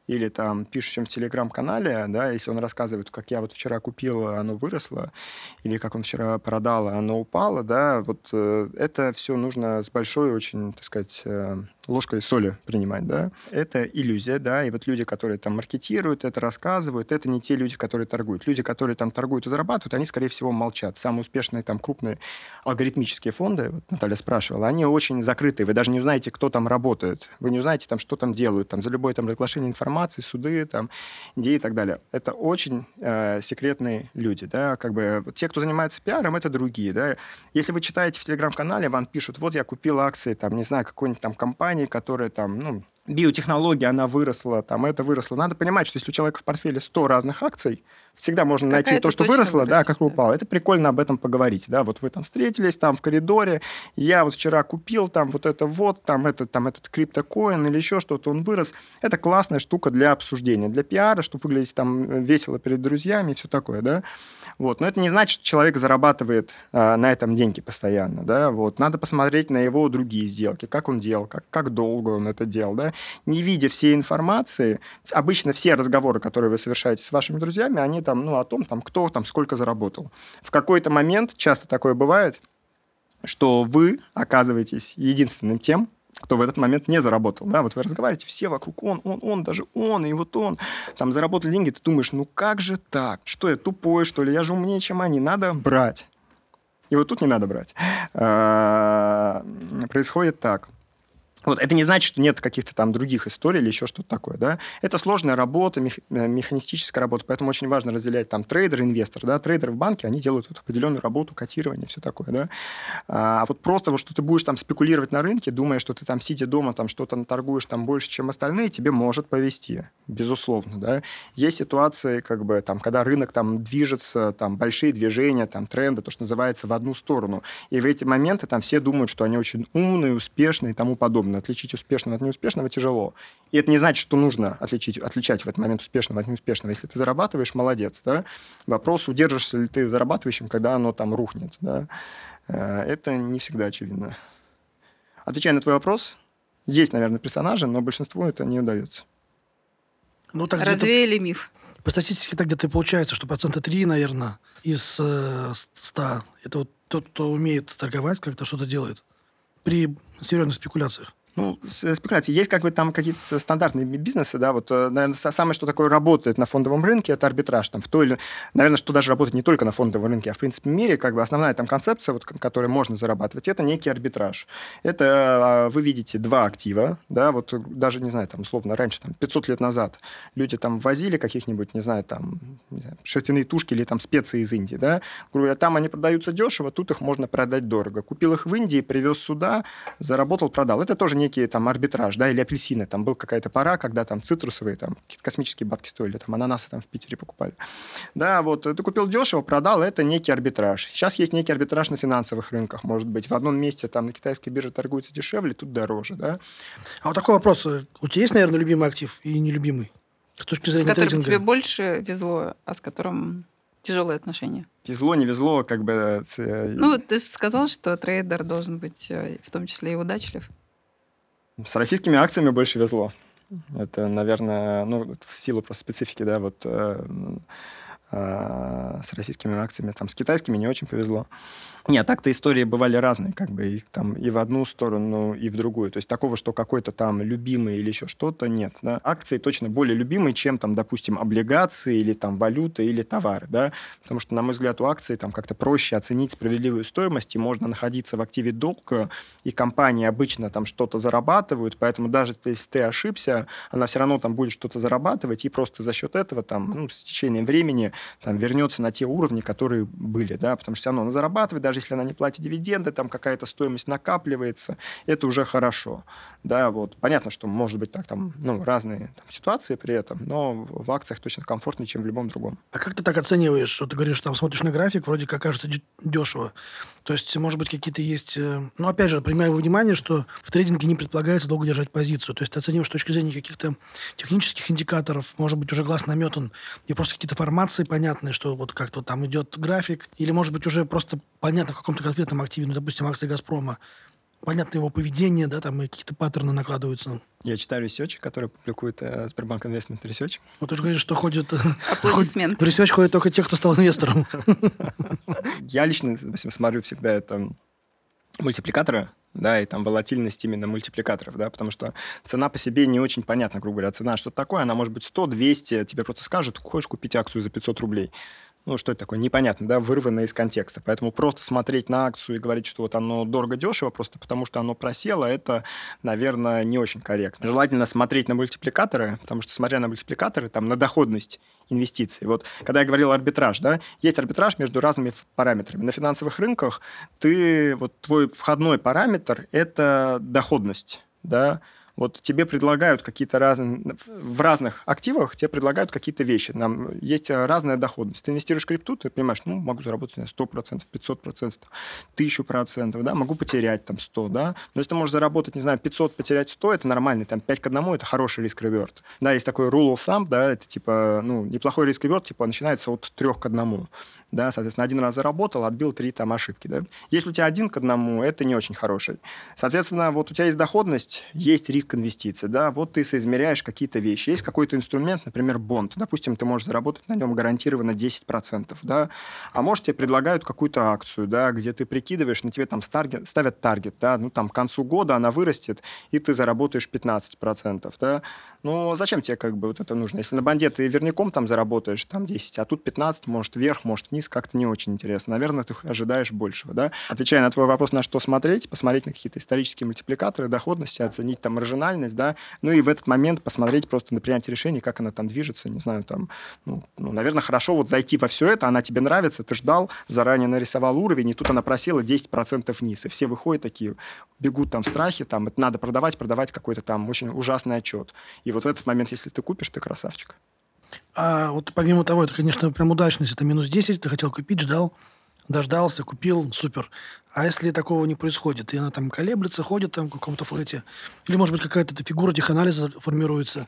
Speaker 2: или там пишущим в телеграм-канале, да, если он рассказывает, как я вот вчера купил, оно выросло, или как он вчера продал, оно упало, да, вот э, это все нужно с большой очень, так сказать, э, ложкой соли принимать, да. Это иллюзия, да, и вот люди, которые там маркетируют, это рассказывают, это не те люди, которые торгуют. Люди, которые там торгуют и зарабатывают, они, скорее всего, молчат. Самые успешные там крупные алгоритмические фонды, вот Наталья спрашивала, они очень закрытые, вы даже не узнаете, кто там работает, вы не узнаете там, что там делают, там за любое там разглашение информации, суды, там, идеи и так далее. Это очень э, секретные люди, да, как бы те, кто занимается пиаром, это другие, да. Если вы читаете в телеграм-канале, вам пишут, вот я купил акции, там, не знаю, какой-нибудь там компании, которая там, ну, биотехнология, она выросла, там это выросло. Надо понимать, что если у человека в портфеле 100 разных акций, всегда можно найти то, что выросло, да, как упало. Это прикольно об этом поговорить, да, вот вы там встретились там в коридоре, я вот вчера купил там вот это вот, там этот, там этот криптокоин или еще что-то, он вырос. Это классная штука для обсуждения, для пиара, чтобы выглядеть там весело перед друзьями и все такое, да. Вот. Но это не значит, что человек зарабатывает а, на этом деньги постоянно, да, вот. Надо посмотреть на его другие сделки, как он делал, как, как долго он это делал, да. Не видя всей информации, обычно все разговоры, которые вы совершаете с вашими друзьями, они там, ну, о том, там, кто там сколько заработал. В какой-то момент, часто такое бывает, что вы оказываетесь единственным тем, кто в этот момент не заработал. Да? Вот вы разговариваете, все вокруг он, он, он, даже он, и вот он. Там заработал деньги, ты думаешь, ну как же так? Что я тупой, что ли? Я же умнее, чем они. Надо брать. И вот тут не надо брать. А, происходит так – вот, это не значит, что нет каких-то там других историй или еще что-то такое, да. Это сложная работа, мех, э, механистическая работа, поэтому очень важно разделять там трейдер, инвестор, да. Трейдеры в банке, они делают вот определенную работу, котирование, все такое, да. А вот просто вот, что ты будешь там спекулировать на рынке, думая, что ты там, сидя дома, там что-то торгуешь там больше, чем остальные, тебе может повести, безусловно, да. Есть ситуации, как бы, там, когда рынок там движется, там, большие движения, там, тренды, то, что называется, в одну сторону. И в эти моменты там все думают, что они очень умные, успешные и тому подобное подобное. Отличить успешного от неуспешного тяжело. И это не значит, что нужно отличить, отличать в этот момент успешного от неуспешного. Если ты зарабатываешь, молодец. Да? Вопрос, удержишься ли ты зарабатывающим, когда оно там рухнет. Да? Э, это не всегда очевидно. Отвечая на твой вопрос, есть, наверное, персонажи, но большинству это не удается.
Speaker 1: Ну, так Развеяли миф.
Speaker 3: По статистике так где-то и получается, что процента 3, наверное, из э, 100 это вот тот, кто умеет торговать, как-то что-то делает при серьезных спекуляциях.
Speaker 2: Ну, спекуляции. Есть как бы там какие-то стандартные бизнесы, да, вот, э, наверное, самое, что такое работает на фондовом рынке, это арбитраж. Там, в той или... Наверное, что даже работает не только на фондовом рынке, а в принципе в мире, как бы основная там концепция, вот, которой можно зарабатывать, это некий арбитраж. Это а, вы видите два актива, да, вот даже, не знаю, там, условно, раньше, там, 500 лет назад люди там возили каких-нибудь, не знаю, там, не знаю, шерстяные тушки или там специи из Индии, да, говоря, там они продаются дешево, тут их можно продать дорого. Купил их в Индии, привез сюда, заработал, продал. Это тоже некий там арбитраж, да, или апельсины. Там была какая-то пора, когда там цитрусовые, там какие-то космические бабки стоили, там ананасы там в Питере покупали. Да, вот ты купил дешево, продал, это некий арбитраж. Сейчас есть некий арбитраж на финансовых рынках, может быть. В одном месте там на китайской бирже торгуется дешевле, тут дороже, да.
Speaker 3: А вот такой вопрос. У тебя есть, наверное, любимый актив и нелюбимый?
Speaker 1: С точки зрения С которым трейдинга? тебе больше везло, а с которым тяжелые отношения?
Speaker 2: Везло, не везло, как бы... Э,
Speaker 1: ну, ты же сказал, что трейдер должен быть э, в том числе и удачлив.
Speaker 2: С российскими акциями больше везло. Это, наверное, ну, в силу просто специфики, да, вот э, с российскими акциями, там, с китайскими не очень повезло. Нет, так-то истории бывали разные, как бы, и, там, и в одну сторону, и в другую. То есть такого, что какой-то там любимый или еще что-то, нет. Да? Акции точно более любимые, чем, там, допустим, облигации или там валюта или товары, да, потому что, на мой взгляд, у акций там как-то проще оценить справедливую стоимость, и можно находиться в активе долг, и компании обычно там что-то зарабатывают, поэтому даже если ты ошибся, она все равно там будет что-то зарабатывать, и просто за счет этого там, ну, с течением времени там вернется на те уровни, которые были, да, потому что все она зарабатывает, даже если она не платит дивиденды, там какая-то стоимость накапливается, это уже хорошо. Да, вот. Понятно, что может быть так, там, ну, разные там, ситуации при этом, но в акциях точно комфортнее, чем в любом другом.
Speaker 3: А как ты так оцениваешь, что ты говоришь, там смотришь на график, вроде как кажется дешево. То есть, может быть, какие-то есть... Э, ну, опять же, принимаю внимание, что в трейдинге не предполагается долго держать позицию. То есть, ты оцениваешь с точки зрения каких-то технических индикаторов, может быть, уже глаз наметан, и просто какие-то формации понятные, что вот как-то там идет график, или, может быть, уже просто понятно в каком-то конкретном активе, ну, допустим, акции «Газпрома», понятно его поведение, да, там и какие-то паттерны накладываются.
Speaker 2: Я читаю Research, который публикует э, Сбербанк Investment Research.
Speaker 3: Вот ты же говоришь, что ходят...
Speaker 1: Аплодисменты.
Speaker 3: В Research ходят только те, кто стал инвестором.
Speaker 2: Я лично, допустим, смотрю всегда это мультипликаторы, да, и там волатильность именно мультипликаторов, да, потому что цена по себе не очень понятна, грубо говоря. Цена что-то такое, она может быть 100, 200, тебе просто скажут, хочешь купить акцию за 500 рублей ну, что это такое, непонятно, да, вырвано из контекста. Поэтому просто смотреть на акцию и говорить, что вот оно дорого-дешево, просто потому что оно просело, это, наверное, не очень корректно. Желательно смотреть на мультипликаторы, потому что, смотря на мультипликаторы, там, на доходность инвестиций. Вот, когда я говорил арбитраж, да, есть арбитраж между разными параметрами. На финансовых рынках ты, вот твой входной параметр – это доходность, да, вот тебе предлагают какие-то разные... В разных активах тебе предлагают какие-то вещи. Нам есть разная доходность. Ты инвестируешь в крипту, ты понимаешь, ну, могу заработать знаю, 100%, 500%, 1000%, да, могу потерять там 100, да. Но если ты можешь заработать, не знаю, 500, потерять 100, это нормально. Там 5 к 1 это хороший риск-реверт. Да, есть такой rule of thumb, да, это типа, ну, неплохой риск-реверт, типа, начинается от 3 к 1 да, соответственно, один раз заработал, отбил три там ошибки, да. Если у тебя один к одному, это не очень хороший. Соответственно, вот у тебя есть доходность, есть риск инвестиций, да, вот ты соизмеряешь какие-то вещи. Есть какой-то инструмент, например, бонд, допустим, ты можешь заработать на нем гарантированно 10%, да, а может тебе предлагают какую-то акцию, да, где ты прикидываешь, на тебе там таргет, ставят таргет, да, ну там к концу года она вырастет, и ты заработаешь 15%, да. Ну, зачем тебе как бы вот это нужно? Если на банде ты верняком там заработаешь, там 10, а тут 15, может вверх, может вниз, вниз как-то не очень интересно. Наверное, ты ожидаешь большего, да? Отвечая на твой вопрос, на что смотреть, посмотреть на какие-то исторические мультипликаторы доходности, оценить там маржинальность, да, ну и в этот момент посмотреть просто на принятие решений, как она там движется, не знаю, там, ну, ну наверное, хорошо вот зайти во все это, она тебе нравится, ты ждал, заранее нарисовал уровень, и тут она просела 10% вниз, и все выходят такие, бегут там в страхе, там, это надо продавать, продавать какой-то там очень ужасный отчет. И вот в этот момент, если ты купишь, ты красавчик.
Speaker 3: А вот помимо того, это, конечно, прям удачность. Это минус 10, ты хотел купить, ждал, дождался, купил, супер. А если такого не происходит, и она там колеблется, ходит там в каком-то флете, или, может быть, какая-то фигура теханализа формируется,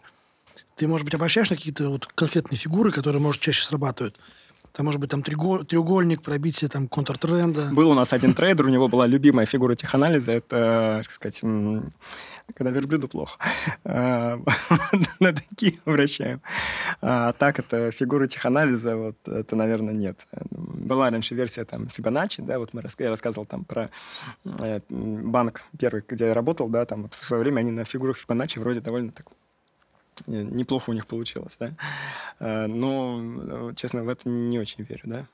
Speaker 3: ты, может быть, обращаешь на какие-то вот конкретные фигуры, которые, может, чаще срабатывают? Там, может быть, там треугольник, пробитие там контртренда.
Speaker 2: Был у нас один трейдер, у него была любимая фигура теханализа. Это, как сказать, когда верблюду плохо. А, на такие обращаем. А так это фигура теханализа, вот это, наверное, нет. Была раньше версия там Фибоначчи, да, вот мы, я рассказывал там про э, банк первый, где я работал, да, там вот в свое время они на фигурах Фибоначчи вроде довольно так неплохо у них получилось, да. А, но, честно, в это не очень верю, да.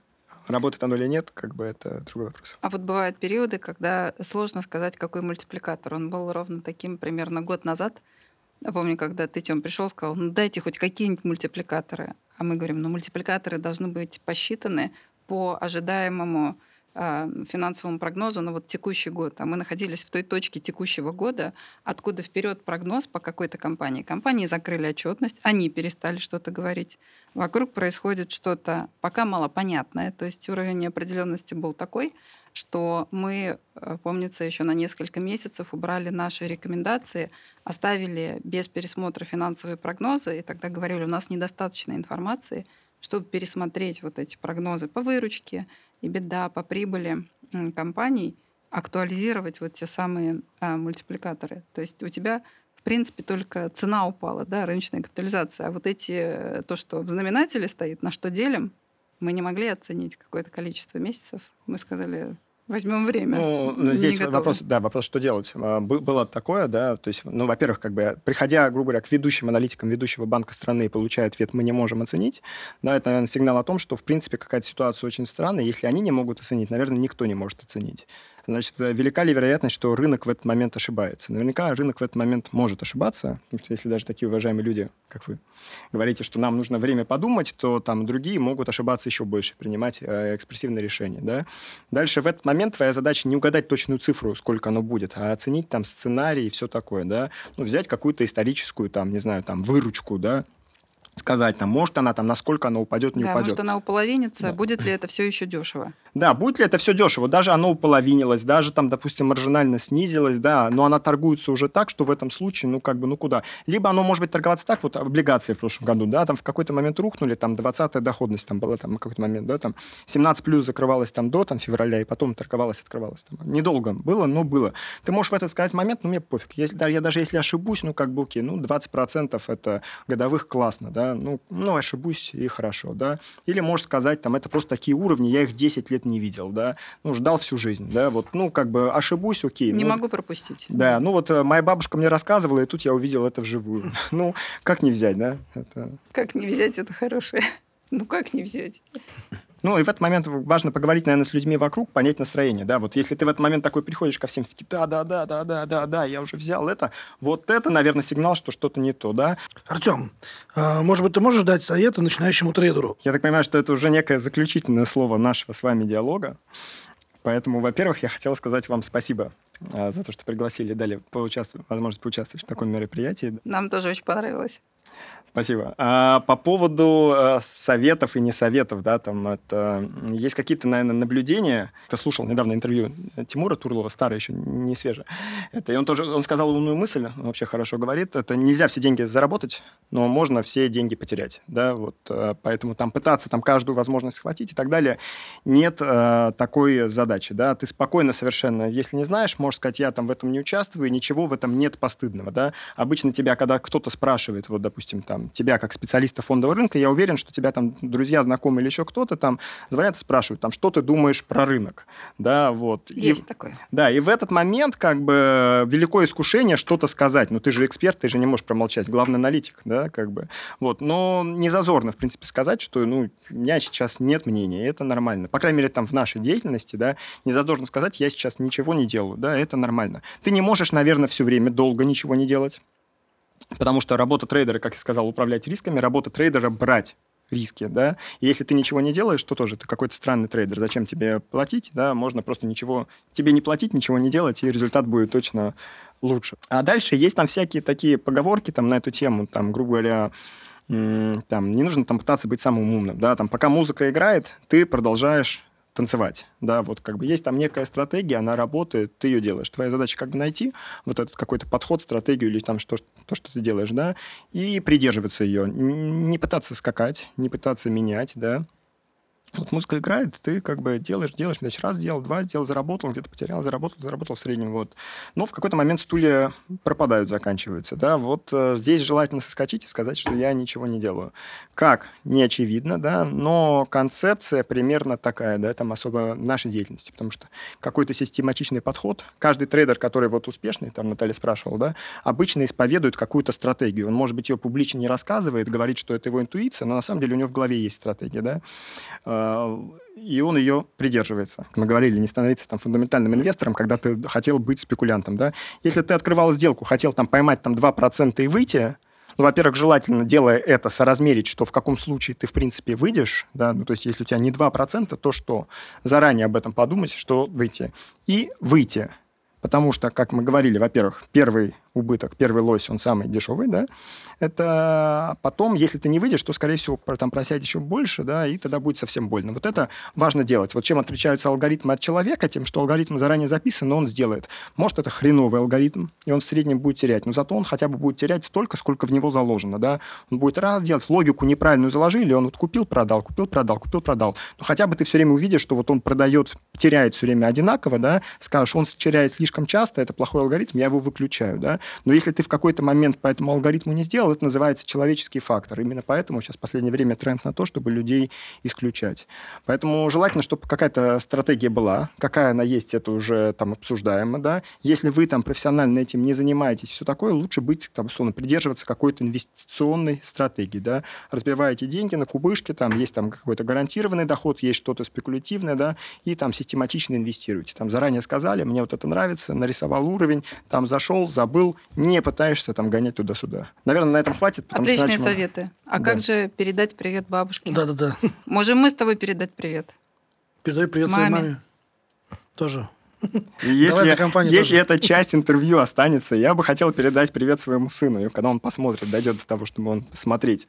Speaker 2: Работает оно или нет, как бы это другой вопрос.
Speaker 1: А вот бывают периоды, когда сложно сказать, какой мультипликатор. Он был ровно таким примерно год назад. Я помню, когда ты, Тём, пришел, сказал, ну дайте хоть какие-нибудь мультипликаторы. А мы говорим, ну мультипликаторы должны быть посчитаны по ожидаемому финансовому прогнозу на вот текущий год. А мы находились в той точке текущего года, откуда вперед прогноз по какой-то компании. Компании закрыли отчетность, они перестали что-то говорить. Вокруг происходит что-то пока малопонятное. То есть уровень неопределенности был такой, что мы, э, помнится, еще на несколько месяцев убрали наши рекомендации, оставили без пересмотра финансовые прогнозы, и тогда говорили, у нас недостаточно информации, чтобы пересмотреть вот эти прогнозы по выручке, и беда по прибыли компаний актуализировать вот те самые а, мультипликаторы. То есть у тебя в принципе, только цена упала, да, рыночная капитализация. А вот эти, э, то, что в знаменателе стоит, на что делим, мы не могли оценить какое-то количество месяцев. Мы сказали, возьмем время.
Speaker 2: Ну, ну здесь вопрос, да, вопрос, что делать. А, было такое, да, то есть, ну, во-первых, как бы, приходя, грубо говоря, к ведущим аналитикам ведущего банка страны и получая ответ, мы не можем оценить, да, это, наверное, сигнал о том, что, в принципе, какая-то ситуация очень странная. Если они не могут оценить, наверное, никто не может оценить. Значит, э, велика ли вероятность, что рынок в этот момент ошибается? Наверняка рынок в этот момент может ошибаться, потому что если даже такие уважаемые люди, как вы, говорите, что нам нужно время подумать, то там другие могут ошибаться еще больше, принимать э, экспрессивные решения. Да? Дальше в этот момент твоя задача не угадать точную цифру, сколько оно будет, а оценить там сценарий и все такое. Да? Ну, взять какую-то историческую, там, не знаю, там, выручку, да, сказать, там, может она там, насколько она упадет, не
Speaker 1: да,
Speaker 2: упадет.
Speaker 1: может она уполовинится, да. будет ли это все еще дешево.
Speaker 2: Да, будет ли это все дешево? Даже оно уполовинилось, даже там, допустим, маржинально снизилось, да, но она торгуется уже так, что в этом случае, ну, как бы, ну, куда? Либо оно может быть торговаться так, вот облигации в прошлом году, да, там в какой-то момент рухнули, там 20-я доходность там была, там, какой-то момент, да, там 17 плюс закрывалась там до там февраля, и потом торговалась, открывалась. Там. Недолго было, но было. Ты можешь в этот сказать момент, ну, мне пофиг. Если, я даже если ошибусь, ну, как бы, окей, ну, 20% это годовых классно, да, ну, ну, ошибусь и хорошо, да. Или можешь сказать, там, это просто такие уровни, я их 10 лет не видел, да, ну, ждал всю жизнь, да, вот, ну, как бы ошибусь, окей.
Speaker 1: Не
Speaker 2: ну,
Speaker 1: могу пропустить.
Speaker 2: Да, ну, вот э, моя бабушка мне рассказывала, и тут я увидел это вживую. Ну, как не взять, да?
Speaker 1: Как не взять это хорошее? Ну, как не взять?
Speaker 2: Ну, и в этот момент важно поговорить, наверное, с людьми вокруг, понять настроение, да, вот если ты в этот момент такой приходишь ко всем, такие, да, да, да, да, да, да, да, я уже взял это, вот это, наверное, сигнал, что что-то не то, да.
Speaker 3: Артем, а, может быть, ты можешь дать советы начинающему трейдеру?
Speaker 2: Я так понимаю, что это уже некое заключительное слово нашего с вами диалога. Поэтому, во-первых, я хотел сказать вам спасибо а, за то, что пригласили, дали поучаствовать, возможность поучаствовать в таком мероприятии.
Speaker 1: Нам тоже очень понравилось.
Speaker 2: Спасибо. А по поводу э, советов и не советов, да, там это есть какие-то, наверное, наблюдения. Кто слушал недавно интервью Тимура Турлова, старое еще, не свежее. Это, и он тоже, он сказал умную мысль, он вообще хорошо говорит. Это нельзя все деньги заработать, но можно все деньги потерять, да, вот. Э, поэтому там пытаться там каждую возможность схватить и так далее нет э, такой задачи, да. Ты спокойно совершенно, если не знаешь, можешь сказать, я там в этом не участвую, ничего в этом нет постыдного, да. Обычно тебя, когда кто-то спрашивает, вот, допустим, там тебя как специалиста фондового рынка, я уверен, что тебя там друзья, знакомые или еще кто-то там звонят и спрашивают, там, что ты думаешь про рынок, да, вот.
Speaker 1: Есть
Speaker 2: и,
Speaker 1: такое.
Speaker 2: Да, и в этот момент как бы великое искушение что-то сказать, ну, ты же эксперт, ты же не можешь промолчать, главный аналитик, да, как бы, вот, но не зазорно, в принципе, сказать, что, ну, у меня сейчас нет мнения, это нормально, по крайней мере, там, в нашей деятельности, да, не зазорно сказать, я сейчас ничего не делаю, да, это нормально. Ты не можешь, наверное, все время долго ничего не делать, Потому что работа трейдера, как я сказал, управлять рисками, работа трейдера брать риски, да, и если ты ничего не делаешь, то тоже ты какой-то странный трейдер, зачем тебе платить, да, можно просто ничего, тебе не платить, ничего не делать, и результат будет точно лучше. А дальше есть там всякие такие поговорки там на эту тему, там, грубо говоря, там, не нужно там пытаться быть самым умным, да, там, пока музыка играет, ты продолжаешь танцевать, да, вот как бы есть там некая стратегия, она работает, ты ее делаешь. Твоя задача как бы найти вот этот какой-то подход, стратегию или там что, то, что ты делаешь, да, и придерживаться ее. Не пытаться скакать, не пытаться менять, да, вот музыка играет, ты как бы делаешь, делаешь, значит, раз сделал, два сделал, заработал, где-то потерял, заработал, заработал в среднем. Вот. Но в какой-то момент стулья пропадают, заканчиваются. Да? Вот э, здесь желательно соскочить и сказать, что я ничего не делаю. Как? Не очевидно, да, но концепция примерно такая, да, там особо нашей деятельности, потому что какой-то систематичный подход, каждый трейдер, который вот успешный, там Наталья спрашивала, да, обычно исповедует какую-то стратегию. Он, может быть, ее публично не рассказывает, говорит, что это его интуиция, но на самом деле у него в голове есть стратегия, да и он ее придерживается. Мы говорили, не становиться там фундаментальным инвестором, когда ты хотел быть спекулянтом, да. Если ты открывал сделку, хотел там поймать там 2% и выйти, ну, во-первых, желательно, делая это, соразмерить, что в каком случае ты, в принципе, выйдешь, да, ну, то есть если у тебя не 2%, то что? Заранее об этом подумать, что выйти. И выйти. Потому что, как мы говорили, во-первых, первый убыток, первый лось, он самый дешевый, да, это потом, если ты не выйдешь, то, скорее всего, там просядет еще больше, да, и тогда будет совсем больно. Вот это важно делать. Вот чем отличаются алгоритмы от человека, тем, что алгоритм заранее записан, но он сделает. Может, это хреновый алгоритм, и он в среднем будет терять, но зато он хотя бы будет терять столько, сколько в него заложено, да. Он будет раз делать, логику неправильную заложили, он вот купил, продал, купил, продал, купил, продал. Но хотя бы ты все время увидишь, что вот он продает, теряет все время одинаково, да, скажешь, он теряет слишком часто, это плохой алгоритм, я его выключаю, да. Но если ты в какой-то момент по этому алгоритму не сделал, это называется человеческий фактор. Именно поэтому сейчас в последнее время тренд на то, чтобы людей исключать. Поэтому желательно, чтобы какая-то стратегия была. Какая она есть, это уже там обсуждаемо, да. Если вы там профессионально этим не занимаетесь, все такое, лучше быть, там, условно, придерживаться какой-то инвестиционной стратегии, да. Разбиваете деньги на кубышки, там есть там какой-то гарантированный доход, есть что-то спекулятивное, да, и там систематично инвестируете. Там заранее сказали, мне вот это нравится, нарисовал уровень, там зашел, забыл, не пытаешься там гонять туда-сюда. Наверное, на этом хватит.
Speaker 1: Отличные что, советы. А да. как же передать привет бабушке?
Speaker 3: Да-да-да.
Speaker 1: Можем мы с тобой передать привет?
Speaker 3: Передай привет маме. своей маме. Тоже.
Speaker 2: если, если эта часть интервью останется, я бы хотел передать привет своему сыну. И когда он посмотрит, дойдет до того, чтобы он посмотреть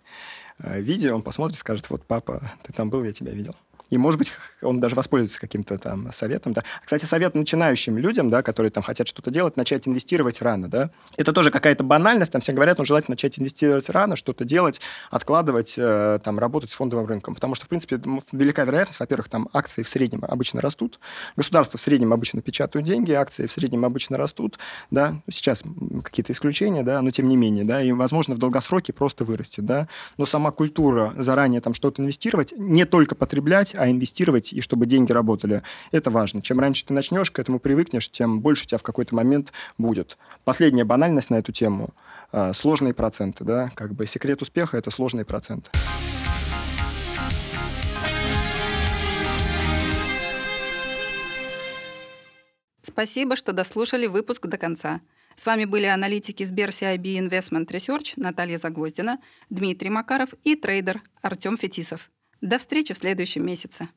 Speaker 2: э, видео, он посмотрит, скажет, вот, папа, ты там был, я тебя видел. И, может быть, он даже воспользуется каким-то там советом, да. Кстати, совет начинающим людям, да, которые там хотят что-то делать, начать инвестировать рано, да. Это тоже какая-то банальность, там все говорят, ну, желательно начать инвестировать рано, что-то делать, откладывать, э, там, работать с фондовым рынком, потому что, в принципе, велика вероятность, во-первых, там акции в среднем обычно растут, государство в среднем обычно печатают деньги, акции в среднем обычно растут, да, сейчас какие-то исключения, да, но тем не менее, да, и, возможно, в долгосроке просто вырастет, да, но сама культура заранее там что-то инвестировать, не только потреблять, а инвестировать, и чтобы деньги работали, это важно. Чем раньше ты начнешь, к этому привыкнешь, тем больше у тебя в какой-то момент будет. Последняя банальность на эту тему э, – сложные проценты, да, как бы секрет успеха – это сложные проценты.
Speaker 1: Спасибо, что дослушали выпуск до конца. С вами были аналитики Сбер CIB Investment Research Наталья Загвоздина, Дмитрий Макаров и трейдер Артем Фетисов. До встречи в следующем месяце.